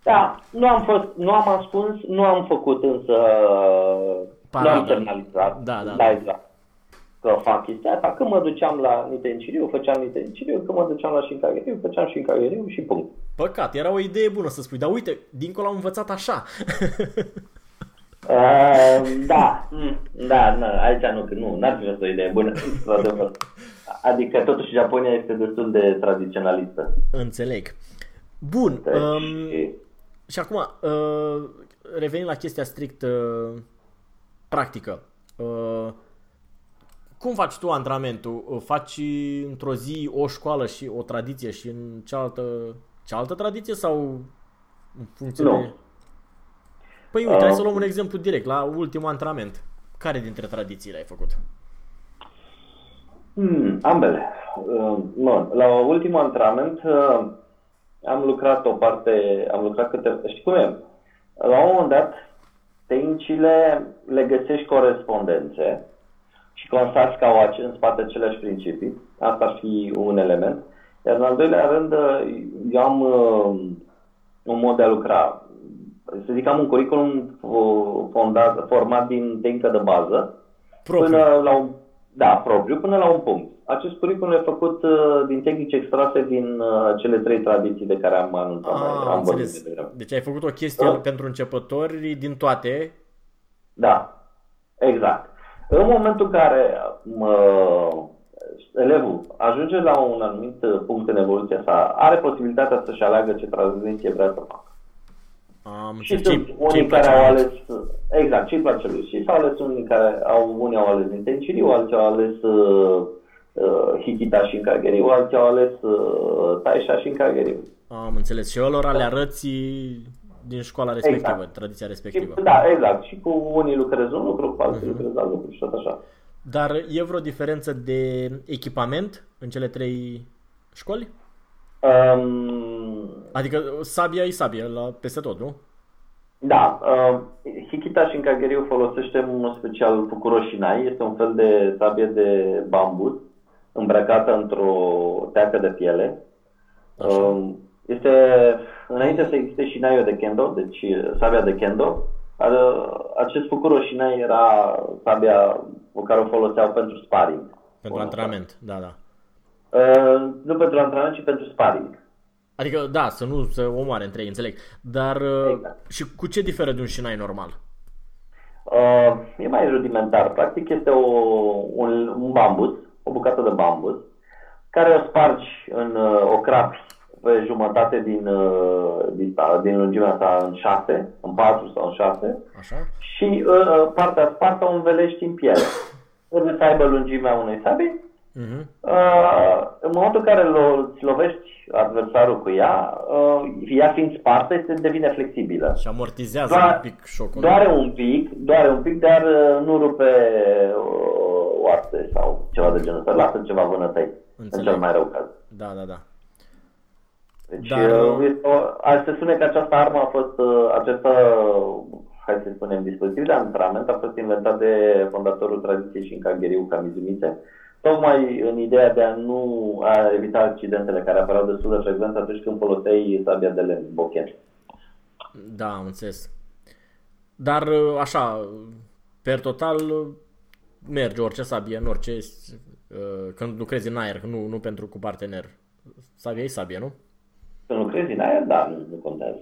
da, nu am fost, nu am ascuns, nu am făcut însă, Parada. nu am semnalizat. Da, da. da exact că fac chestia asta. Când mă duceam la Nitenciriu, făceam Nitenciriu, când mă duceam la Șincagheriu, făceam Șincagheriu și punct. Păcat, era o idee bună să spui, dar uite, dincolo am învățat așa. uh, da, da, na, aici nu, nu, n-ar fi fost o idee bună, Adică totuși Japonia este destul de tradiționalistă. Înțeleg. Bun. Deci... Um, și acum, uh, revenind la chestia strict uh, practică. Uh, cum faci tu antrenamentul? Faci într-o zi o școală și o tradiție și în cealaltă, cealaltă tradiție sau în funcție nu. de... Păi uite, uh, hai să luăm un exemplu direct, la ultimul antrenament. Care dintre tradițiile ai făcut? Hmm, ambele. Uh, no, la ultimul antrenament uh, am lucrat o parte, am lucrat câte... Știi cum e? La un moment dat, tehnicile le găsești corespondențe și constați că au în spate aceleași principii. Asta ar fi un element. Iar în al doilea rând, eu am uh, un mod de a lucra. Să zic, am un curriculum fondat, format din tehnică de bază propriu. până la un, da, propriu, până la un punct. Acest curriculum e făcut uh, din tehnici extrase din uh, cele trei tradiții de care am anunțat. Ah, am înțeles. De deci ai făcut o chestie da? pentru începători din toate? Da, exact. În momentul în care mă, elevul ajunge la un anumit punct în evoluția sa, are posibilitatea să-și aleagă ce tranziție vrea să facă. Am și sunt unii care au ales, exact, ce-i place lui. Și s-au ales unii care au, unii au ales Intensiriu, alții au ales uh, uh, Hikita și Nkageriu, alții au ales uh, Taisha și Nkageriu. Am înțeles. Și lor le arăți din școala respectivă, exact. tradiția respectivă. Și, da, exact. Și cu unii lucrez un lucru, cu alții uh-huh. lucrez alt lucru și tot așa. Dar e vreo diferență de echipament în cele trei școli? Um, adică sabia e sabia la peste tot, nu? Da. Uh, Hikita și Nkageriu folosește în special Fukuroshinai. Este un fel de sabie de bambus îmbrăcată într-o teacă de piele. Așa. Uh, este, înainte să existe Shinayo de Kendo, deci sabia de Kendo, acest Fukuro Shinai era sabia pe care o foloseau pentru sparring. Pentru antrenament, da, da. Uh, nu pentru antrenament, ci pentru sparring. Adică, da, să nu se omoare între ei, înțeleg. Dar uh, Exact. și cu ce diferă de un șinai normal? Uh, e mai rudimentar. Practic este o, un, un bambus, o bucată de bambus, care o spargi în, uh, o crapi pe jumătate din, uh, din, din lungimea sa în șase, în patru sau în șase, Așa? și uh, partea spartă o învelești în piele. Trebuie să aibă lungimea unei sabii. Uh-huh. Uh, în momentul în care lo, îți lovești adversarul cu ea, uh, ea fiind spartă, este, devine flexibilă. Și amortizează Doar- un pic șocul. nu? Doare un pic, doare un pic, dar uh, nu rupe uh, oase sau ceva de genul ăsta. Lasă ceva vânătăi, în Înțeleg. cel mai rău caz. Da, da, da. Deci, Dar- dar, este o, ar se spune că această armă a fost, uh, această, hai să spunem, dispozitiv de antrenament a fost inventat de fondatorul tradiției și în Kagheriu Kamizumițe, tocmai în ideea de a nu a evita accidentele care apăreau destul de frecvent atunci când foloseai sabia de lemn, bochen. Da, am înțeles. Dar uh, așa, per total uh, merge orice sabie în orice uh, când lucrezi în aer, nu, nu pentru cu partener. Sabia e sabie, nu? Când lucrezi în aer, da, nu, nu contează.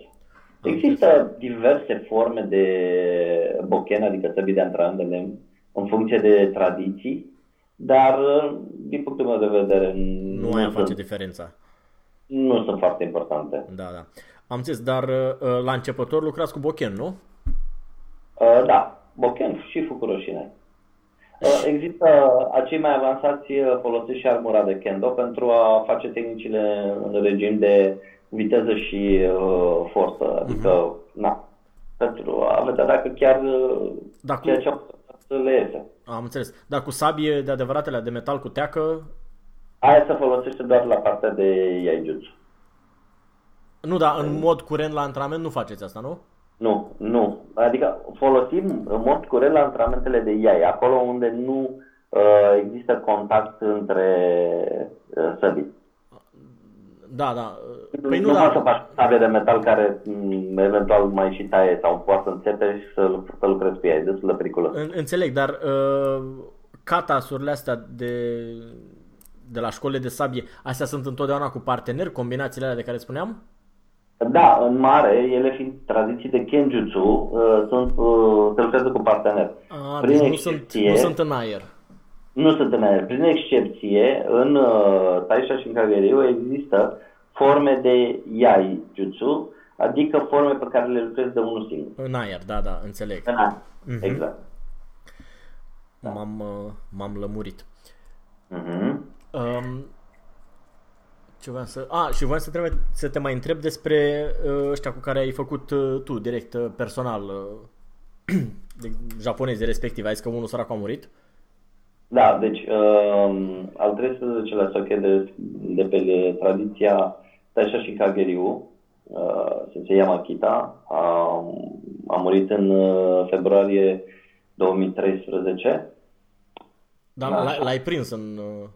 Există diverse forme de bochen, adică săbii de antrenament de lemn, în funcție de tradiții, dar, din punctul meu de vedere, Nu aia face sunt, diferența. nu sunt foarte importante. Da, da. Am înțeles, dar uh, la începător lucrați cu bochen, nu? Uh, da, bochen și fucuroșine. Uh, există acei mai avansați uh, folosesc și armura de kendo pentru a face tehnicile în regim de viteză și uh, forță, adică na, pentru a vedea dacă chiar uh, Da, cu- ceea ce au făcut le iese. Am înțeles. Dar cu sabie de adevăratele de metal cu teacă, Aia se folosește doar la partea de yaijutsu. nu, dar în mod curent la antrenament nu faceți asta, nu? Nu, nu. Adică folosim în mod curent la antrenamentele de iai, acolo unde nu uh, există contact între uh, săbii. Da, da. Păi Păi nu, nu, nu poți să da. faci sabie de metal care m, eventual mai și taie sau poate să înțete și să, să lucrezi cu ea. E destul de periculos. În- Înțeleg, dar uh, catasurile astea de, de la școlile de sabie, astea sunt întotdeauna cu parteneri, combinațiile alea de care spuneam? Da, în mare, ele fiind tradiții de kenjutsu, uh, sunt, uh, se lucrează cu partener. A, Prin deci nu sunt, excepție- nu sunt în aer. Nu sunt în aer. Prin excepție, în uh, Taisha și în Kageriu există forme de yai jutsu, adică forme pe care le lucrezi de unul singur. În aer, da, da, înțeleg. În aer. Mhm. Exact. M-am, uh, m-am lămurit. Mhm. Um, ce voiam să... A, și voiam să, trebuie, să te mai întreb despre uh, ăștia cu care ai făcut uh, tu, direct, uh, personal, uh, de japonezi respectiv. Ai zis că unul sărac a murit? Da, deci um, al 13-lea soche de, de pe tradiția Taisha și Kageriu, uh, Sensei Yamakita, a, a murit în uh, februarie 2013. Dar Da. l-ai, l-ai prins în... Uh,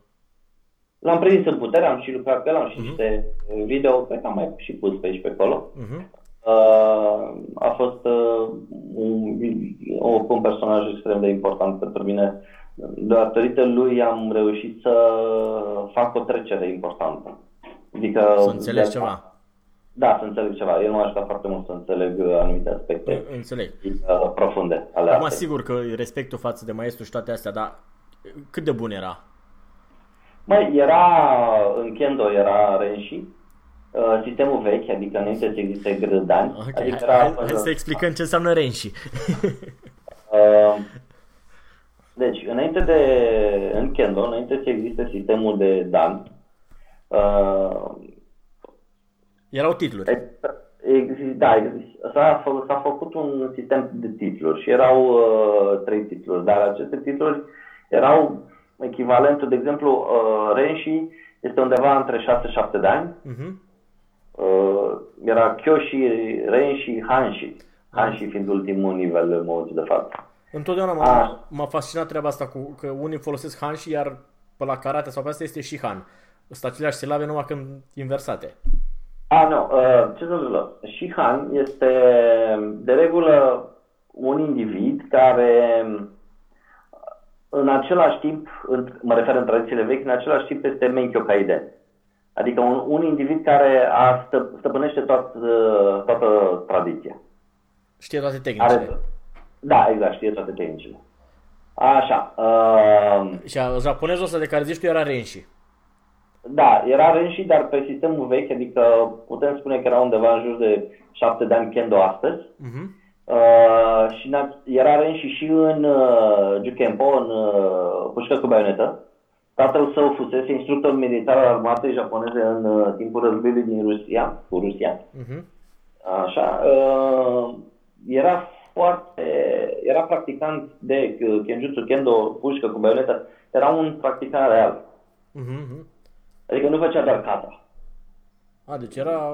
L-am prins în putere, am și lucrat pe el, am și niște video, cred că am mai și pus pe aici pe acolo. uh-huh. Uh, a fost uh, un, un, un personaj extrem de important pentru mine. Datorită lui am reușit să fac o trecere importantă. Adică, Să înțelegi de- ceva. Da, să înțeleg ceva. El m-aș ajutat foarte mult să înțeleg uh, anumite aspecte Înțeleg. uh, profunde ale Acum artei. sigur că respectul față de maestru și toate astea, dar cât de bun era? Mai era în Kendo era Renshi, uh, sistemul vechi, adică înainte să existe grădani. Ok, adică hai, era, hai, hai să explicăm ce înseamnă Renshi. Uh, deci, înainte de, în Kendo, înainte să existe sistemul de Dan, uh, Erau titluri. exi- da, exi- s-a, fă- s-a făcut un sistem de titluri și erau uh, trei titluri, dar aceste titluri erau echivalentul, de exemplu, uh, Renshi este undeva între 6-7 de ani, Mhm. uh, era Kyoshi, Renshi, Hanshi, Hanshi fiind ultimul nivel în momentul de față. Întotdeauna Ah. m-a, m-a fascinat treaba asta cu că unii folosesc Han și iar pe la karate sau pe asta este și Han. Sunt aceleași silabe numai când inversate. A, nu, uh, ce să întâmplă? Shihan este de regulă un individ care în același timp, în, mă refer în tradițiile vechi, în același timp este Menkyo Kaiden. Adică un, un individ care a stă, stăpânește toată, toată tradiția. Știe toate tehnicile. Are, da, exact, știe toate tehnicile. Așa. Uh, Și a- japonezul ăsta de care zici tu era Renshi. da, era Renshi, dar pe sistemul vechi, adică putem spune că era undeva în jur de 7 de ani Kendo astăzi. Mhm. Uh, și na- era Renshi și în uh, Jukenpo, în uh, pușcă cu baionetă. Tatăl său fusese instructor militar al armatei japoneze în uh, timpul războiului din Rusia, cu Rusia. Mhm. Așa, uh, era foarte, era practicant de uh, Kenjutsu Kendo, pușcă cu baionetă, era un practicant real. Mhm, mhm. Adică nu făcea doar kata. A, deci era...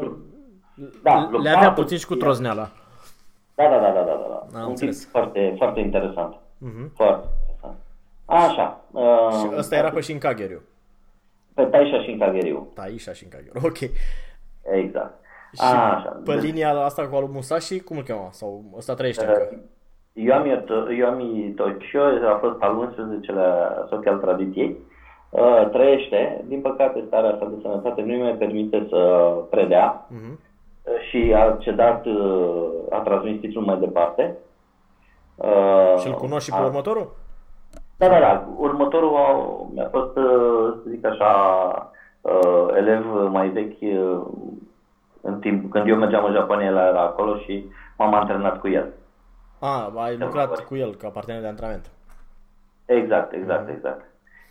Da, le lupta avea cu puțin și cu ea. trozneala. Da, da, da, da, da, da. da. Am un înțeles. tip foarte, foarte interesant. Mhm. Foarte interesant. Așa. Uh, Și ăsta era pe Shinkageriu. Pe Taisha și în Kageriu. Taisha Shinkageriu, ok. Exact. Și Așa. pe linia asta cu al Musashi, cum îl chema? Sau ăsta trăiește încă? Yomi, Yomi Toshio a fost al 11-lea soc al tradiției. Uh, trăiește, din păcate starea sa de sănătate nu îi mai permite să predea Mhm. uh, și a cedat, uh, a transmis titlul mai departe. Uh, Și îl cunoști și pe a- următorul? Da, da, da. Următorul a- mi-a fost, uh, să zic așa, uh, elev mai vechi uh, în timp când eu mergeam în Japonia, el era acolo și m-am antrenat cu el. A, ai Da, lucrat corect. cu el ca partener de antrenament. Exact, exact, exact.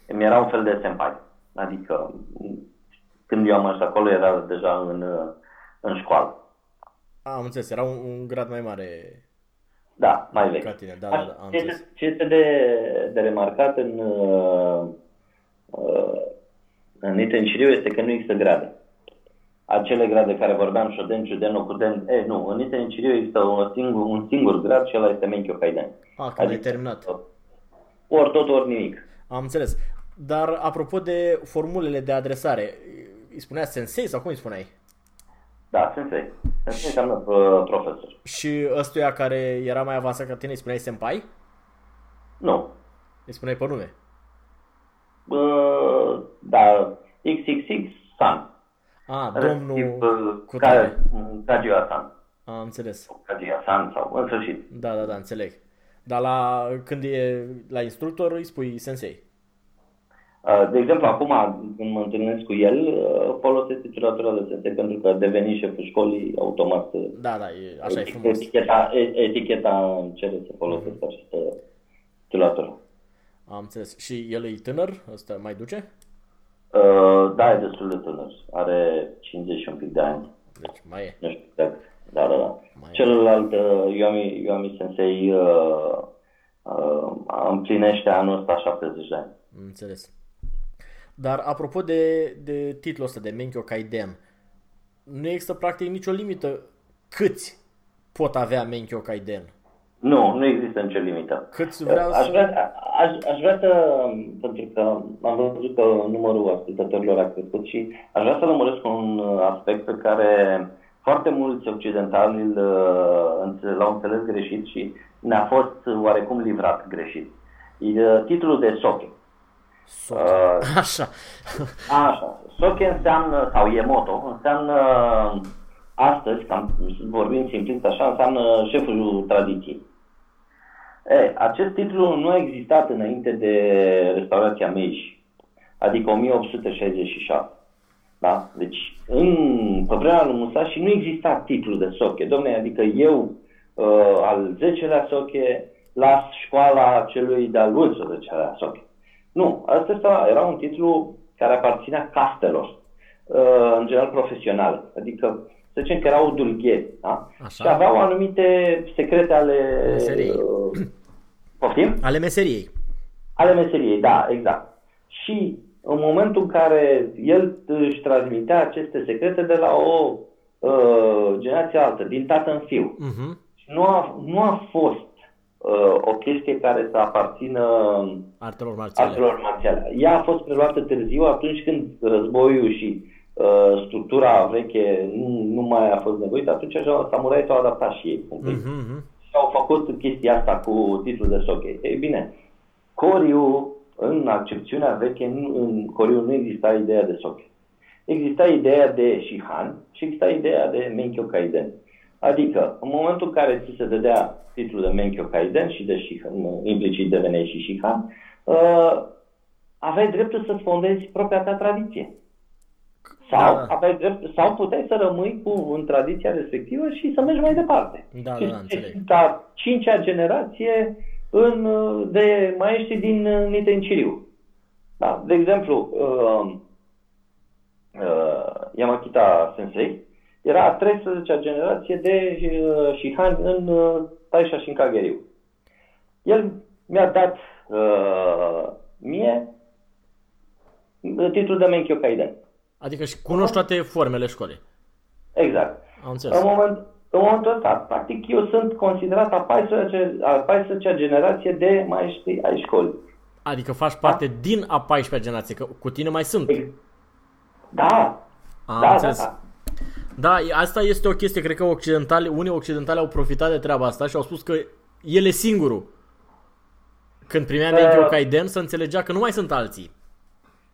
Mi era un fel de senpai. Adică m, când eu am ajuns acolo era deja în, uh, în școală. A, am înțeles, era un, un grad mai mare. Da, mai vechi. Ca tine, da, da, da, am ce, înțeles. este, ce este de, de remarcat în, uh, uh, în Niten Shiryu este că nu există grade. Acele grade care vorbeam, Shoden, Juden, Okuden, e, nu, în Niten Shiryu există un singur, un singur grad și ăla este Menkyo Kaiden. A, când ai Adică- terminat. Ori tot, ori nimic. Am înțeles. Dar apropo de formulele de adresare, îi spunea sensei sau cum îi spuneai? Da, sensei. Sensei înseamnă uh, profesor. Și ăstuia care era mai avansat ca tine îi spuneai senpai? Nu, Îi spuneai pe nume. Uh, da, XXX San. A, domnul Respectiv, uh, cu Ka- tare. Kajiya San. Am înțeles. Kajiya San sau în sfârșit. Da, da, da, înțeleg. Dar la, când e la instructor îi spui sensei. Uh, De exemplu, acum când mă întâlnesc cu el, uh, folosesc titulatura de sensei pentru că deveni șeful școlii automat. uh, Da, da, e, așa e frumos. Eticheta, e- eticheta îmi cere să folosesc această titulatură. Am înțeles. Și el e tânăr? Ăsta mai duce? Uh, Da, e destul de tânăr. Are 50 și un pic de ani. Deci mai e. Nu știu exact. Da, da, da. Mai- Celălalt, uh, Yomi, Yomi Sensei, uh, uh, împlinește anul ăsta 70 de ani. Am înțeles. Dar apropo de, de titlul ăsta de Menkyo Kaiden, nu există practic nicio limită câți pot avea Menkyo Kaiden. Nu, nu există nicio limită. Câți vreau aș, să... vrea, aș, aș vrea să, pentru că am văzut că numărul ascultătorilor a crescut și aș vrea să lămuresc un uh, aspect pe care foarte mulți occidentali îl, uh, înțe- l-au înțeles greșit și ne-a fost oarecum livrat greșit. E, uh, Titlul de Soke. Soc. Uh, Așa. Așa. Soke înseamnă, sau Yemoto, înseamnă, astăzi, cam vorbind simplist așa, înseamnă șeful tradiției. E, acest titlu nu a existat înainte de restaurația Meiji, adică 1867. Da? Deci, în, pe vremea lui Musashi nu exista titlu de soche. Domne, adică eu, uh, al 10-lea soche, las școala celui de-al 11-lea soche. Nu, asta era un titlu care aparținea castelor, uh, în general profesionale. Adică, să zicem că erau dulgheri, da? Așa. Și aveau anumite secrete ale... Meseriei. Uh, poftim? Ale meseriei. Ale meseriei, da, exact. Și în momentul în care el își transmitea aceste secrete de la o uh, generație altă, din tată în fiu, Mhm. nu a, nu a fost uh, o chestie care să aparțină Artelor marțiale. artelor marțiale. Ea a fost preluată târziu atunci când războiul și uh, structura veche nu, nu mai a fost nevoită, atunci așa, samurai s-au adaptat și ei. un pic Mhm, mhm. și au făcut chestia asta cu titlul de soche. Ei bine, Coriu, în accepțiunea veche, nu, în Coriu nu exista ideea de soche. exista ideea de Shihan și exista ideea de Menkyo Kaiden. Adică, în momentul în care ți se dădea titlul de Menkyo Kaiden și de Shihan, implicit deveneai și Shihan, uh, aveai dreptul să-ți fondezi propria ta tradiție. Sau, Da, da. aveai drept, sau puteai să rămâi cu în tradiția respectivă și să mergi mai departe. Da, și da, da, înțeleg. a cincea generație în, uh, de maestri din uh, Nitenciriu. Da? De exemplu, uh, uh, Yamakita Sensei era a 13-a generație de uh, Shihan în uh, Taisha Shinkageriu. El mi-a dat uh, mie uh, titlul de Menkyo Kaiden. Adică și cunoști toate formele școlii. Exact. Am În, înțeles. moment, în momentul ăsta, practic, eu sunt considerat a 14-a, a 14 generație de maestri ai școlii. Adică faci parte din a 14-a generație, că cu tine mai sunt. Da, Am da, da, înțeles. da. Da, asta este o chestie, cred că occidentale, unii occidentali au profitat de treaba asta și au spus că el e singurul. Când primea Da. Menkyo Kaiden, să înțelegea că nu mai sunt alții.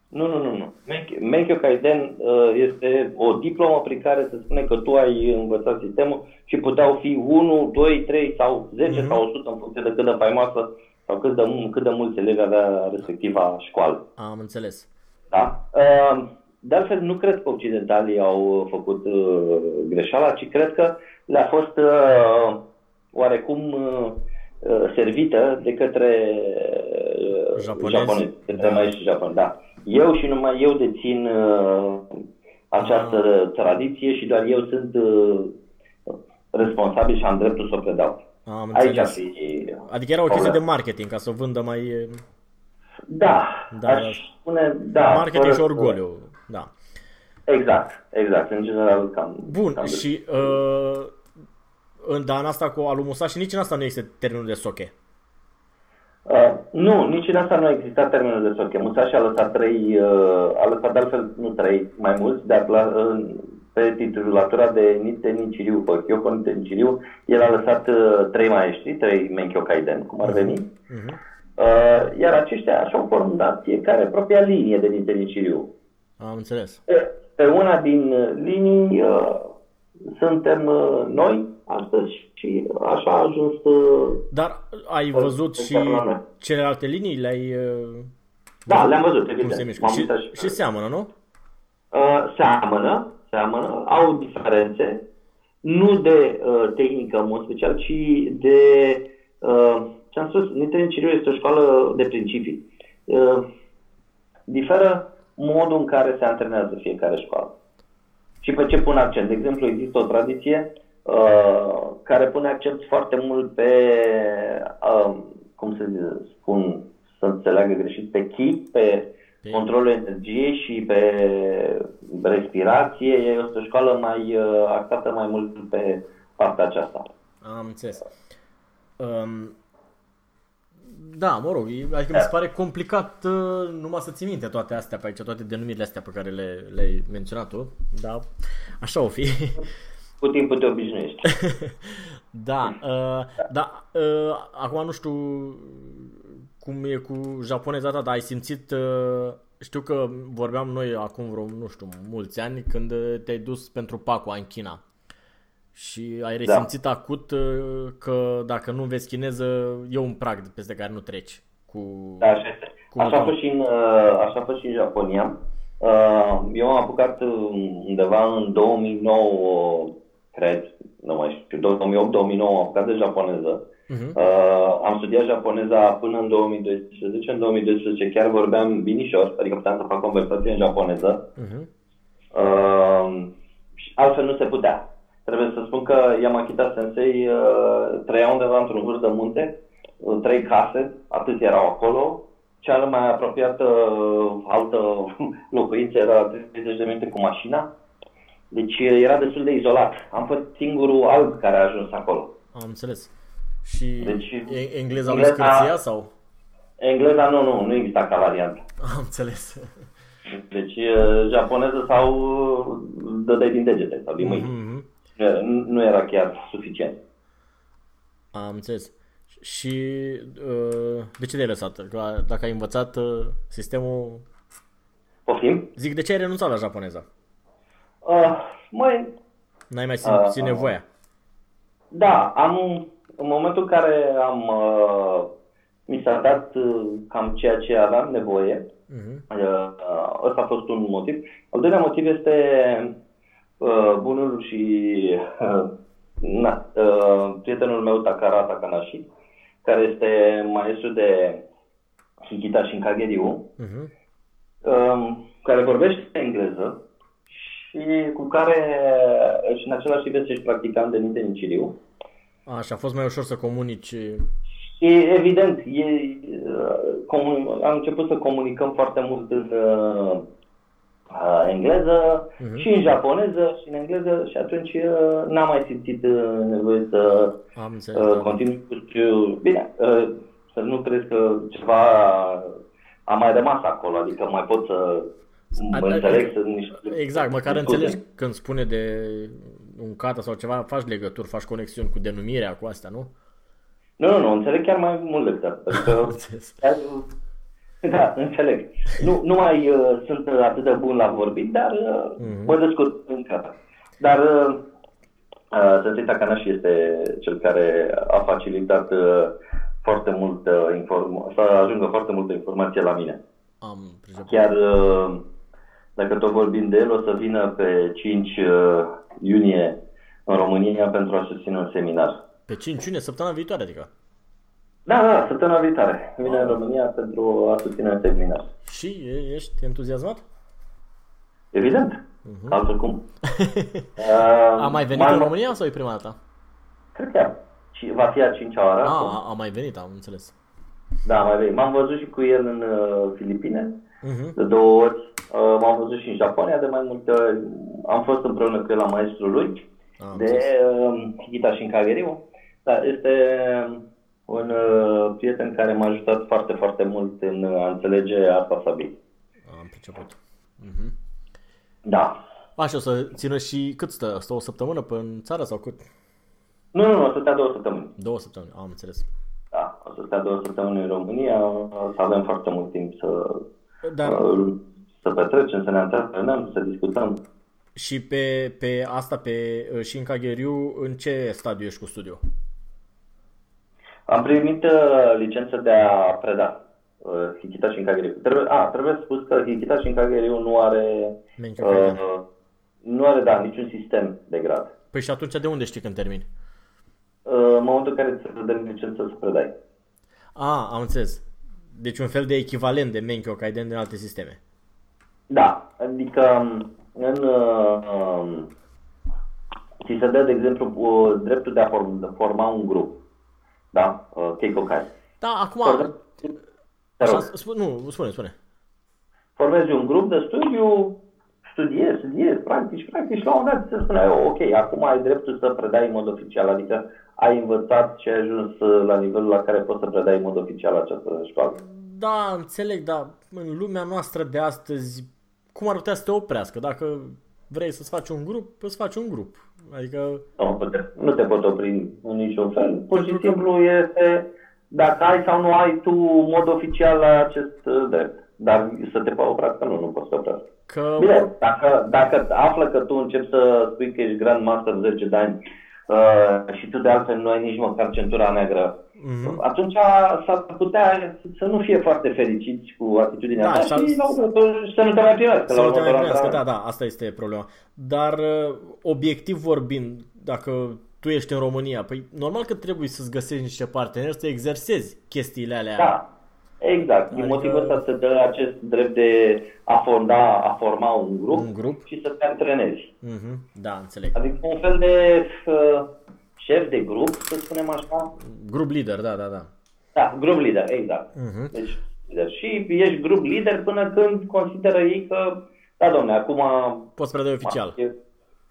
Nu, nu, nu, nu. Menkyo- Menkyo Kaiden uh, este o diplomă prin care se spune că tu ai învățat sistemul și puteau fi 1, 2, 3 sau 10 Mhm. sau 100 în funcție de cât de faimoasă sau cât de, cât de mulți elevi avea respectiva școală. Am înțeles. Da? Uh, De altfel, nu cred că occidentalii au făcut uh, greșeala, ci cred că le-a fost uh, oarecum uh, uh, servită de către uh, Japonezi. japonezi, către Da. maestri japoni. Da. Eu și numai eu dețin uh, această tradiție și doar eu sunt uh, responsabil și am dreptul să o predau. Am Aici ar înțeles. fi Adică era o chestie de problema. marketing, ca să o vândă mai... e, Da, Da, aș da. spune, da. marketing fără și să- orgoliu. Da. Exact, exact. În general, cam... Bun, cam și uh, în, dar în asta cu Alu Musashi, nici în asta nu este termenul de soche. Uh, nu, nici în asta nu a existat termenul de soche. Musashi a lăsat trei, uh, a lăsat de altfel, nu trei, mai mulți, dar la, uh, pe titulatura de Nite Nichiriu, pe Kyoko Nite Nichiriu, el a lăsat uh, trei maestri, trei Menkyo Kaiden, cum ar veni, Uh-huh. uh, iar aceștia așa au format fiecare propria linie de Nite Nichiriu. Am înțeles. Pe, pe una din uh, linii uh, suntem uh, noi astăzi și așa a ajuns uh, Dar ai Păi, văzut și exact la noi. celelalte linii? Le-ai... uh, Da, văzut le-am văzut, Cum evident. se mișcă. M-am Și, uitat și seamănă, nu? Uh, seamănă, seamănă, au diferențe, nu de uh, tehnică în mod special, ci de, uh, ce am spus, Nintendo Ciriu este o școală de principii. Uh, diferă modul în care se antrenează fiecare școală. Și pe ce pun accent? De exemplu, există o tradiție uh, care pune accent foarte mult pe, uh, cum să spun, să înțeleagă greșit, pe chi, pe Pe- controlul energiei și pe respirație. Este o școală mai uh, axată mai mult pe partea aceasta. Am înțeles. Um, da, mă rog, e- adică mi se pare complicat uh, numai să ții minte toate astea pe aici, toate denumirile astea pe care le, le-ai menționat tu, da, așa o fi. Cu timpul te obișnuiești. da, uh, da, uh, acum nu știu cum e cu japoneza ta, dar ai simțit, uh, știu că vorbeam noi acum vreo, nu știu, mulți ani când uh, te-ai dus pentru Pacua în China. Și ai resimțit da. acut uh, că dacă nu înveți chineză, e un prag peste care nu treci. Cu... Da, așa este. Cum Așa a da? fost și în, uh, așa a fost și în Japonia. Uh, Eu am apucat uh, undeva în 2009, cred, nu mai știu, 2008-2009 am apucat de japoneză. Uh-huh. Uh, am studiat japoneza până în 2012. În 2012 chiar vorbeam binișor, adică puteam să fac conversație în japoneză. Uh-huh. Uh, și altfel nu se putea. Trebuie să spun că Yamakita Sensei uh, trăia undeva într-un vârf de munte, uh, trei case, atât erau acolo. Cea mai apropiată uh, altă locuință era 30 de minute cu mașina. Deci uh, era destul de izolat. Am fost singurul alb care a ajuns acolo. Am înțeles. Și Deci- e- engleza lui engleza- scârția sau? Engleza nu, nu, nu exista ca variantă. Am înțeles. Deci uh, japoneză sau uh, dădeai din degete sau din mâini. Mhm. Nu- Nu era chiar suficient. Am înțeles. Și uh, de ce te-ai lăsat? Că Dacă ai învățat uh, sistemul... Poftim? Zic, de ce ai renunțat la japoneza? Uh, mai, N-ai mai simțit Uh, nevoia. da, am, în momentul în care am, uh, mi s-a dat uh, cam ceea ce aveam nevoie, Mhm. uh, ăsta a fost un motiv. Al doilea motiv este uh, bunul și uh, na, uh, prietenul meu Takara Takanashi, care este maestru de Hikita și Kageriu, Mhm. um, care vorbește engleză și cu care și în același timp este și practicant de Nite Niciriu. Așa, a fost mai ușor să comunici. Și evident, e, uh, comun- am început să comunicăm foarte mult în uh, uh, engleză Mhm. și în japoneză și în engleză și atunci uh, n-am mai simțit uh, nevoie să Am înțeles. uh, da. continui cu studiul. Bine, uh, să nu crezi că ceva a mai rămas acolo, adică mai pot să Ad- mă înțeleg să niște Exact, măcar discuții. înțelegi când spune de un kata sau ceva, faci legături, faci conexiuni cu denumirea, cu astea, nu? Nu, nu, nu, înțeleg chiar mai mult decât atât. Adică, Înțeles. da, înțeleg. Nu, nu mai uh, sunt atât de bun la vorbit, dar uh, Mhm. mă descurc încă. Dar uh, uh, Sensei Takanashi este cel care a facilitat uh, foarte mult uh, inform- să ajungă foarte multă informație la mine. Am priceput. Chiar uh, dacă tot vorbim de el, o să vină pe 5 uh, iunie în România pentru a susține un seminar. Pe 5 iunie, săptămâna viitoare, adică. Da, da, săptămâna viitoare. Vine în România pentru a susține un seminar. Și e- ești entuziasmat? Evident, altfel cum. Uh, A mai venit în România sau e prima dată? Cred că ci- va fi a cincea oară. A, acum. a, a mai venit, am înțeles. Da, mai venit. M-am văzut și cu el în uh, Filipine, Mhm. de două ori. Uh, m-am văzut și în Japonia de mai multe ori. Am fost împreună cu el la maestrul lui. Am de înțeles. uh, Hikita și Kageriu. Da, este un uh, prieten care m-a ajutat foarte, foarte mult în a înțelege arta sabii. Am priceput. Mhm. Da. Așa, o să țină și cât stă? Stă o săptămână pe în țară sau cât? Nu, nu, nu, o să stea două săptămâni. Două săptămâni, am înțeles. Da, o să stea două săptămâni în România, o să avem foarte mult timp să, Dar uh, să petrecem, să ne antrenăm, să discutăm. și pe, pe asta, pe și în Kagheriu, în ce stadiu ești cu studiu? Am primit uh, licență de a preda uh, Hikita și Kageriu. Trebuie, a, trebuie spus că Hikita și Kageriu nu are, Menkyo Kaiden. uh, nu are, da, niciun sistem de grad. Păi și atunci de unde știi când termini? Uh, în momentul în care ți se dă licență să predai. A, am înțeles. Deci un fel de echivalent de Menkyo Kaiden din alte sisteme. Da, adică um, în, uh, um, ți se dă, de exemplu, uh, dreptul de a form- de forma un grup. Da? Uh, Keikokai. Da, acum... Te rog. Așa, sp- nu, spune, spune. Formezi un grup de studiu, studiezi, studiezi, practici, practici, la un moment dat ți se spune, ok, acum ai dreptul să predai în mod oficial, adică ai învățat și ai ajuns uh, la nivelul la care poți să predai în mod oficial această școală. Da, înțeleg, dar în lumea noastră de astăzi, cum ar putea să te oprească? Dacă vrei să-ți faci un grup, îți faci un grup. Adică, Nu, nu te, nu te poți opri în niciun fel. Pur și Pentru că- simplu este dacă ai sau nu ai tu în mod oficial acest uh, drept. Dar să te poți oprească, nu, nu poți să te oprească. că... Bine, dacă, dacă află că tu începi să spui că ești Grand Master 10 de ani uh, și tu de altfel nu ai nici măcar centura neagră, Mhm. atunci s-ar putea să nu fie foarte fericiți cu atitudinea Da, ta și al- și la următor, să nu te mai primească Să la nu te mai următoarea primească, da, întâlnire. da, asta este problema. Dar, uh, obiectiv vorbind, dacă tu ești în România, păi normal că trebuie să-ți găsești niște parteneri să exersezi chestiile alea. Da, exact. Din Adică- motivul ăsta se dă acest drept de a fonda, a forma un grup, Un grup. și să te antrenezi. Mhm, Da, înțeleg. Adică un fel de uh, șef de grup, să spunem așa. Grup lider, da, da, da. Da, grup lider, exact. Mhm. Deci, lider. și ești grup lider până când consideră ei că, da, domne, acum Poți predai oficial. e-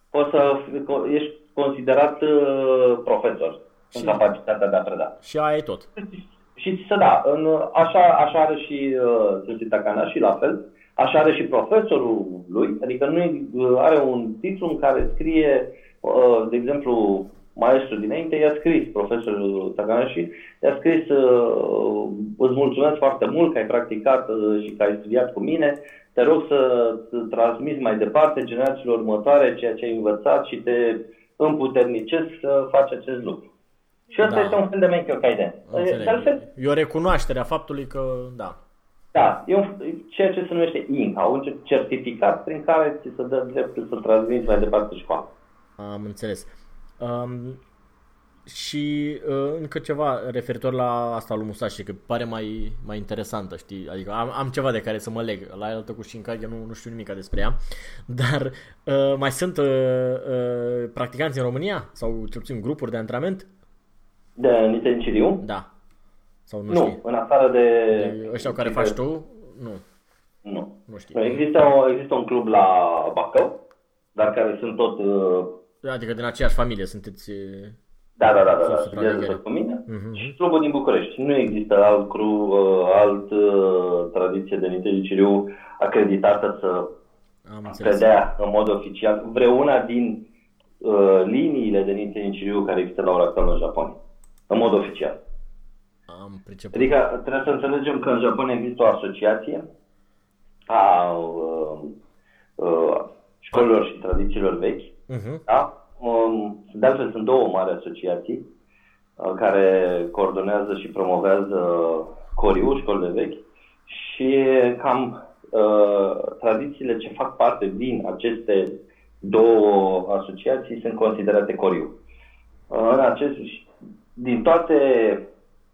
poți să fi- ești considerat uh, profesor în Și- capacitatea de a preda. Și aia e tot. Și să da, în, așa, așa are și uh, Susi Takana și la fel, așa are și profesorul lui, adică nu e- uh, are un titlu în care scrie, uh, de exemplu, maestru dinainte, i-a scris profesorul Takanashi, i-a scris uh, îți mulțumesc foarte mult că ai practicat uh, și că ai studiat cu mine, te rog să, să transmiți mai departe generațiilor următoare ceea ce ai învățat și te împuternicesc să faci acest lucru. Și asta Da. este un fel de make your guidance. Înțeleg. De altfel, E o recunoaștere a faptului că, da. da, e un, ceea ce se numește INCA, un certificat prin care ți se dă dreptul să transmiți mai departe școala. Am înțeles. Um, și uh, încă ceva referitor la asta lui Musashi, că pare mai, mai interesantă, știi? Adică am, am ceva de care să mă leg. La altă cu Shinkage nu, nu știu nimic despre ea. Dar uh, mai sunt uh, uh, practicanți în România? Sau cel puțin grupuri de antrenament? De Niten Ciriu? Da. Sau nu, Nu, știi? în afară de... De ăștia care faci tu? Nu, Nu. nu știi. Nu, Există, o, există un club la Bacău, dar care sunt tot... uh, Adică din aceeași familie sunteți... uh, Da, da, da, da, Sub da supraveghere. studiază cu mine. Mhm. Și clubul din București. Nu există alt, cru, uh, alt uh, tradiție de Nite Ciriu acreditată să Am înțeles. predea în mod oficial vreuna din uh, liniile de Nite Ciriu care există la ora actuală în Japonia. În mod oficial. Am priceput. Adică trebuie să înțelegem că în Japonia există o asociație a uh, uh, școlilor și tradițiilor vechi. Mhm. Da? Um, de altfel sunt două mari asociații uh, care coordonează și promovează Coriu, școlile vechi, și cam uh, tradițiile ce fac parte din aceste două asociații sunt considerate Coriu. Uh, în acest, din toate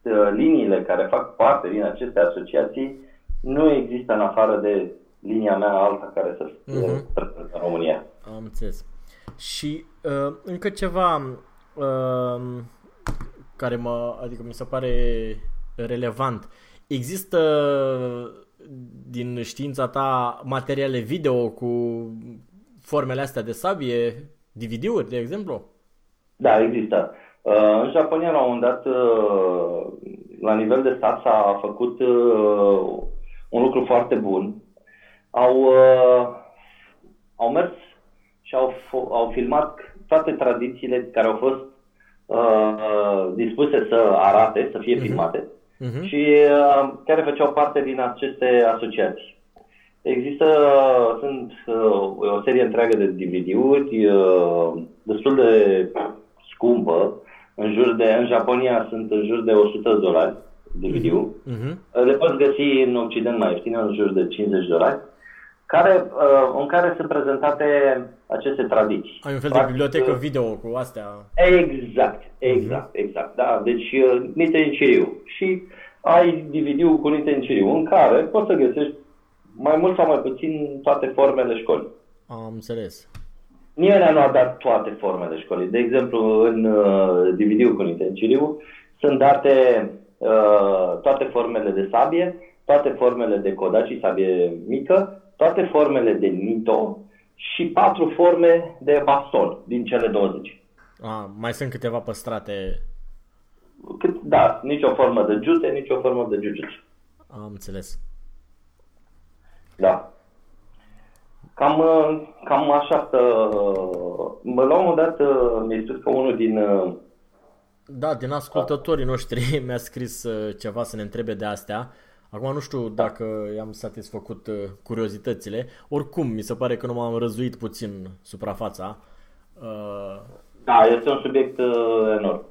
uh, liniile care fac parte din aceste asociații, nu există în afară de linia mea alta care să fie Mhm. prezentă în România. Am înțeles. Și uh, încă ceva uh, care mă, adică mi se pare relevant. Există din știința ta materiale video cu formele astea de sabie, DVD-uri, de exemplu? Da, există. Uh, În Japonia, la un moment dat, uh, la nivel de stat, s-a făcut uh, un lucru foarte bun. Au, uh, au mers și au, fo- au filmat toate tradițiile care au fost uh, dispuse să arate, să fie filmate Mhm. și uh, care făceau parte din aceste asociații. Există, sunt uh, o serie întreagă de DVD-uri, uh, destul de scumpă, în jur de, în Japonia sunt în jur de 100 de dolari DVD-ul. Mhm. Le poți găsi în Occident mai ieftine, în jur de 50 de dolari, care, uh, în care sunt prezentate aceste tradiții. Ai un fel de Practic, bibliotecă video cu astea. Exact, exact, exact. Da, deci uh, Nitenciriu. Și ai DVD-ul cu Nitenciriu, în care poți să găsești mai mult sau mai puțin toate formele școlii. Am înțeles. Nimeni nu a dat toate formele școlii. De exemplu, în uh, DVD-ul cu Nitenciriu sunt date uh, toate formele de sabie, toate formele de kodachi, sabie mică, toate formele de nito și patru forme de baston din cele 20. A, mai sunt câteva păstrate. Cât, da, nicio formă de jute, nicio formă de jujutsu. Am înțeles. Da. Cam, uh, cam așa stă... Mă, la un moment dat uh, mi-ai spus că unul din... uh, Da, din ascultătorii noștri mi-a scris uh, ceva să ne întrebe de astea. Acum nu știu dacă i-am satisfăcut uh, curiozitățile. Oricum, mi se pare că nu m-am răzuit puțin suprafața. Uh, Da, este un subiect uh, enorm.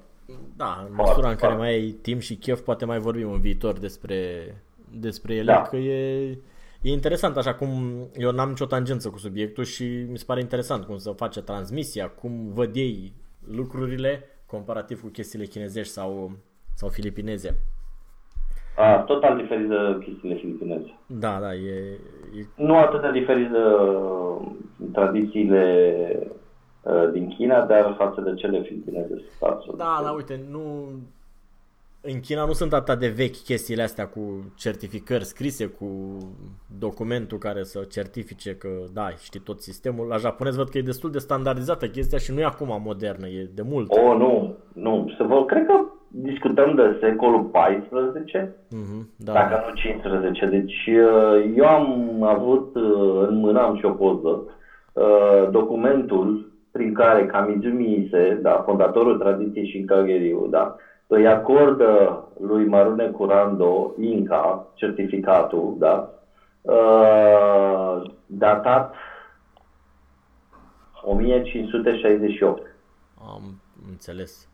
Da, în măsura în care foarte. mai ai timp și chef, poate mai vorbim în viitor despre, despre ele, Da. că e, e interesant, așa cum eu n-am nicio tangență cu subiectul și mi se pare interesant cum să face transmisia, cum văd ei lucrurile, comparativ cu chestiile chinezești sau, sau filipineze. A, total diferit de chestiile filipineze. Da, da, e, e Nu atât de diferit de uh, tradițiile uh, din China, dar față de cele filipineze. sunt absolut Da, diferite. da, uite, nu... În China nu sunt atât de vechi chestiile astea cu certificări scrise, cu documentul care să certifice că, da, știi tot sistemul. La japonez văd că e destul de standardizată chestia și nu e acum modernă, e de mult. Oh, nu, nu. Se vor, cred că discutăm de secolul XIV, Mhm, da, dacă nu 15. Deci uh, eu am avut uh, în mână, am și o poză, uh, documentul prin care Kamizumi Ise, da, fondatorul tradiției Shinkageriu, da, îi acordă lui Marune Curando Inca certificatul, da, uh, datat 1568. Am înțeles.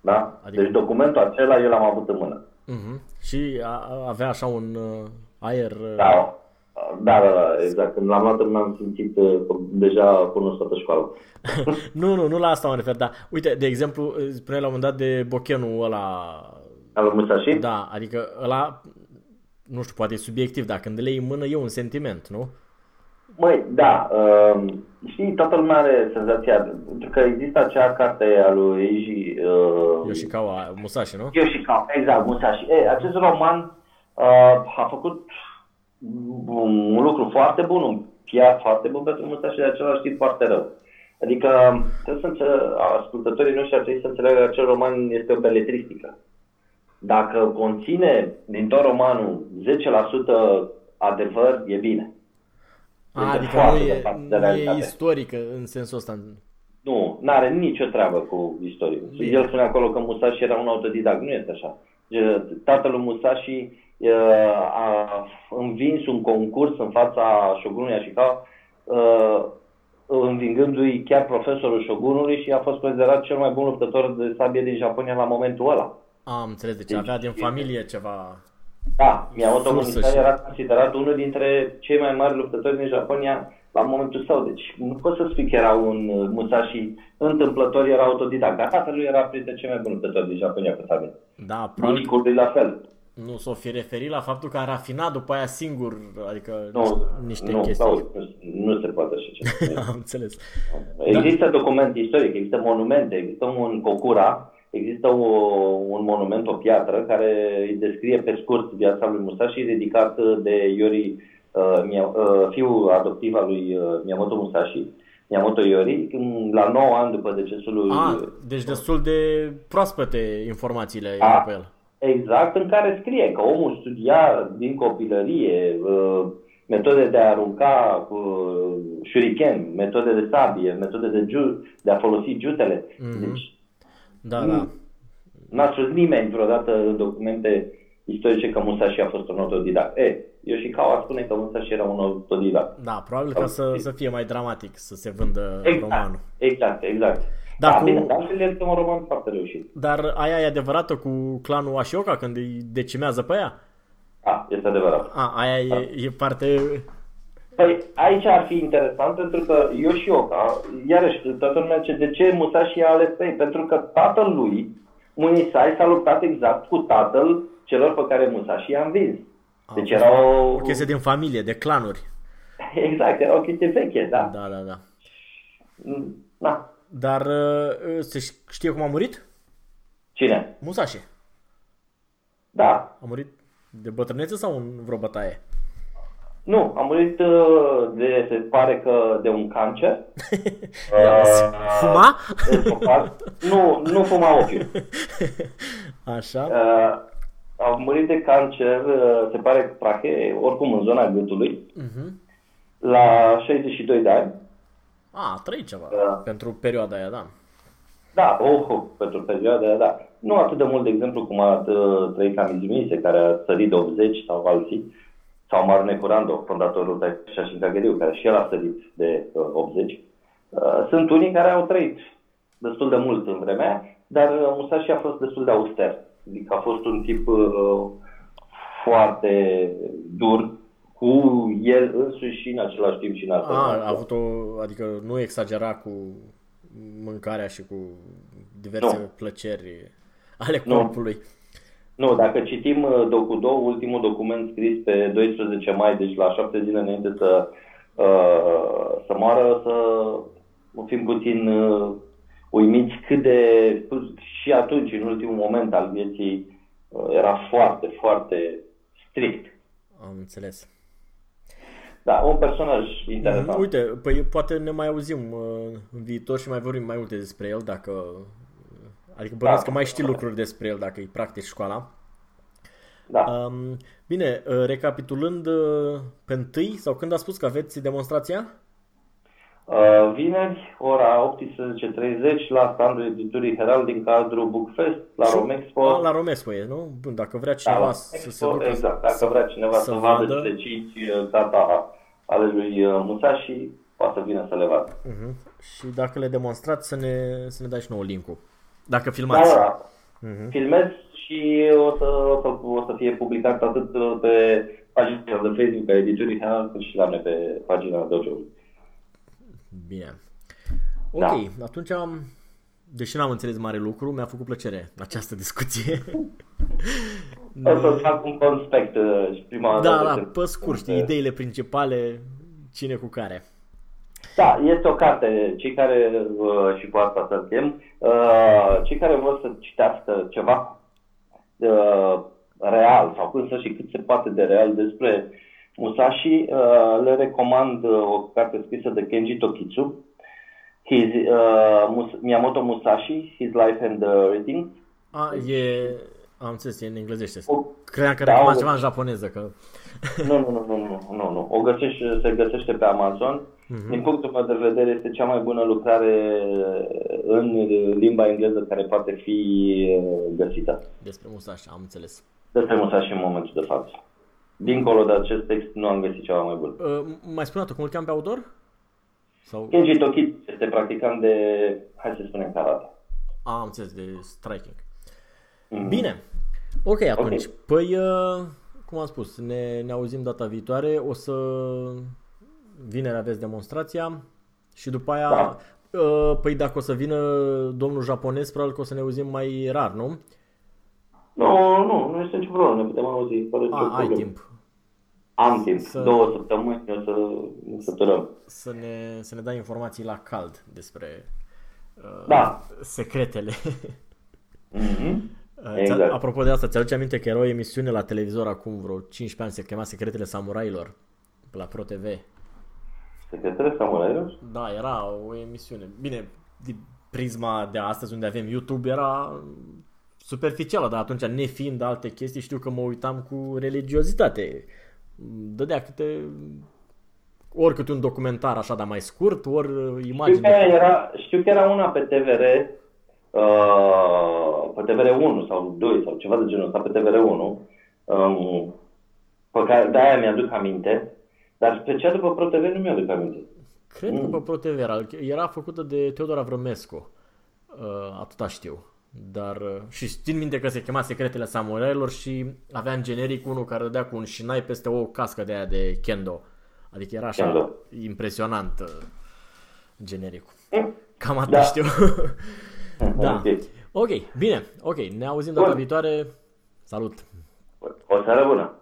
Da? Adică... Deci documentul acela eu l-am avut în mână. Uh-huh. Și a, avea așa un uh, aer... Uh... Da, da, da, da, exact. Când l-am luat m-am simțit uh, deja cunosc toată școala. nu, nu, nu la asta mă refer, dar uite, de exemplu, spuneai la un moment dat de bochenul ăla... Al lui Musashi? Da, adică ăla, nu știu, poate e subiectiv, dar când le iei în mână e un sentiment, nu? Măi, da, uh, știi, toată lumea are senzația, pentru că există acea carte a lui Eiji... Uh, Yoshikawa Musashi, nu? Yoshikawa, exact, Musashi. E, acest roman uh, a făcut un lucru foarte bun, un PR foarte bun pentru Musashi și de același timp foarte rău. Adică trebuie să înțeleg, ascultătorii noștri ar trebui să înțeleagă că acel roman este o beletristică. Dacă conține din tot romanul 10% adevăr, e bine. A, adică nu e, nu e istorică în sensul ăsta. Nu, nu are nicio treabă cu istorie. El spune acolo că Musashi era un autodidact. Nu este așa. Tatăl lui Musashi a învins un concurs în fața șogunului Ashikawa, învingându-i chiar profesorul șogunului și a fost considerat cel mai bun luptător de sabie din Japonia la momentul ăla. Am înțeles, deci, deci avea din familie ceva... Da, Miyamoto Musashi era considerat unul dintre cei mai mari luptători din Japonia la momentul său. Deci nu pot să spui că era un Musashi întâmplător, era autodidact. Dar tatăl lui era printre cei mai buni luptători din Japonia cu sabie. Da, probabil. la fel nu s-o fi referit la faptul că a rafinat după aia singur, adică nu, niște nu, chestii. Nu, nu se poate așa ceva. Am înțeles. Există da. document istoric, există monumente, există un Kokura, există o, un monument, o piatră, care îi descrie pe scurt viața lui Musashi, dedicat de Iori, uh, Mia, uh, fiul adoptiv al lui uh, Miyamoto Musashi. Miyamoto Iori, la 9 ani după decesul lui... Ah, deci destul de proaspete informațiile A, pe el. Exact, în care scrie că omul studia din copilărie uh, metode de a arunca uh, shuriken, metode de sabie, metode de, ju- de a folosi jutele. Mm-hmm. Deci, da, da. N-a spus nimeni vreodată în documente istorice că Musashi a fost un autodidact. E, Yoshikawa spune că Musashi era un autodidact. Da, probabil ca să, să fie mai dramatic, să se vândă exact, romanul. Exact, exact. Dar da, cu... bine, dar este un roman foarte reușit. Dar aia e adevărată cu clanul Ashioka când îi decimează pe ea? Da, este adevărat. A, aia da. e, e parte... Păi aici ar fi interesant pentru că Yoshioka, iarăși, toată lumea ce de ce Musashi a ales pe ei? Pentru că tatăl lui, Munisai, s-a luptat exact cu tatăl celor pe care Musashi i-a învins. Deci era o... O chestie din familie, de clanuri. Exact, era o chestie veche, da. Da, da, da. Da. Dar uh, se știe cum a murit? Cine? Musashi. Da. A murit de bătrânețe sau în vreo bătaie? Nu, a murit uh, de, se pare că de un cancer. uh, fuma? nu, nu fuma ochiul. Așa. Uh, a murit de cancer, uh, se pare că prahe, oricum în zona gâtului, uh-huh. la 62 de ani. A, a trăit ceva da. pentru perioada aia, da. Da, oh, oh, pentru perioada aia, da. Nu atât de mult, de exemplu, cum a trăit Camizimise, care a sărit de 80 sau alții, sau Marne Curando, fondatorul de și Cageriu, care și el a sărit de uh, 80. Uh, sunt unii care au trăit destul de mult în vremea, dar uh, Musashi a fost destul de auster. Adică a fost un tip uh, foarte dur cu el însuși și în același timp și în altă a, a avut o, adică nu exagera cu mâncarea și cu diverse nu. plăceri ale corpului. Nu. Nu, dacă citim uh, Docudo, ultimul document scris pe 12 mai, deci la șapte zile înainte să, uh, să moară, să fim puțin uh, uimiți cât de, și atunci, în ultimul moment al vieții, uh, era foarte, foarte strict. Am înțeles. Da, un personaj interesant. Uite, păi poate ne mai auzim uh, în viitor și mai vorbim mai multe despre el, dacă... Adică bănuiesc da. că mai știi lucruri despre el dacă îi practici școala. Da. Um, bine, uh, recapitulând, uh, pe întâi sau când a spus că aveți demonstrația? Uh, vineri, ora 18.30 la standul editurii Herald din cadrul Bookfest la Romexpo. A, la Romexpo e, nu? Bun, dacă vrea Da, cineva la să se Expo, ducă exact, dacă vrea cineva să, să vadă vadă. cele cinci uh, gata ale lui uh, Musashi, poate să vină să le vadă. Mhm. Și dacă le demonstrați, să ne, să ne dai și nouă link-ul. Dacă Da, filmați. da. Mhm. Filmez și o să, o, să, o să fie publicat atât pe pagina de Facebook a editurii Herald, cât și la mine pe pagina Dojo-ului. Bine. Ok, Da. atunci am... Deși n-am înțeles mare lucru, mi-a făcut plăcere această discuție. O să fac un conspect uh, și prima da, dată da, când- pe scurt, știi, ideile principale, cine cu care. Da, este o carte, cei care, uh, și cu asta să chem, uh, cei care vor să citească ceva uh, real sau cum să și cât se poate de real despre Musashi, uh, le recomand uh, o carte scrisă de Kenji Tokitsu, His, uh, Mus- Miyamoto Musashi, His Life and the Readings. A, e... Am înțeles, e în englezește. O- Credeam că Da, recomand o- ceva în japoneză, că... Nu, nu, nu, nu, nu, nu, nu. O găsești, se găsește pe Amazon. Din punctul meu de vedere este cea mai bună lucrare în limba engleză care poate fi uh, găsită. Despre Musashi, am înțeles. Despre Musashi în momentul de față. Dincolo de acest text nu am găsit ceva mai bun. Uh, mai spune o dată, cum îl cheamă pe autor? Sau... Kenji Tokit este practicant de, hai să spunem, karate. A, am înțeles, de striking. Mhm. Bine. Ok, atunci. Păi, uh, cum am spus, ne, ne auzim data viitoare. O să... Vineri aveți demonstrația și după aia... Da. uh, Păi dacă o să vină domnul japonez, probabil că o să ne auzim mai rar, nu? Nu, nu, nu este nicio problemă, ne putem auzi fără nicio A, ai problemă. timp Am timp, Să- două săptămâni o să ne săturăm. să ne, să ne dai informații la cald despre uh, Da. secretele. Mhm. Uh, Exact. ți-a- Apropo de asta, ți-aduce aminte că era o emisiune la televizor acum vreo 15 ani, se chema Secretele Samurailor la Pro TV. Secretele Samurailor? Da, era o emisiune. Bine, din prisma de astăzi unde avem YouTube era superficială, dar atunci nefiind alte chestii știu că mă uitam cu religiozitate. Dădea câte ori câte un documentar așa, dar mai scurt, ori Știu imagini. că, era, știu că era una pe TVR, uh, pe TVR1 sau 2 sau ceva de genul ăsta, pe TVR1, um, pe care de-aia mi-aduc aminte, dar pe cea după Pro TV nu mi-aduc aminte. Cred că pe Pro TV era, era făcută de Teodor Avrămescu. Uh, atâta știu. Dar, uh, și țin minte că se chema Secretele Samurailor și avea în generic unul care dădea cu un șinai peste o cască de aia de kendo. Adică era așa Kendo. impresionant uh, genericul. Cam atât Da. știu. da. Ok. Ok, bine. Ok, ne auzim data Bun. viitoare. Salut! O seară bună!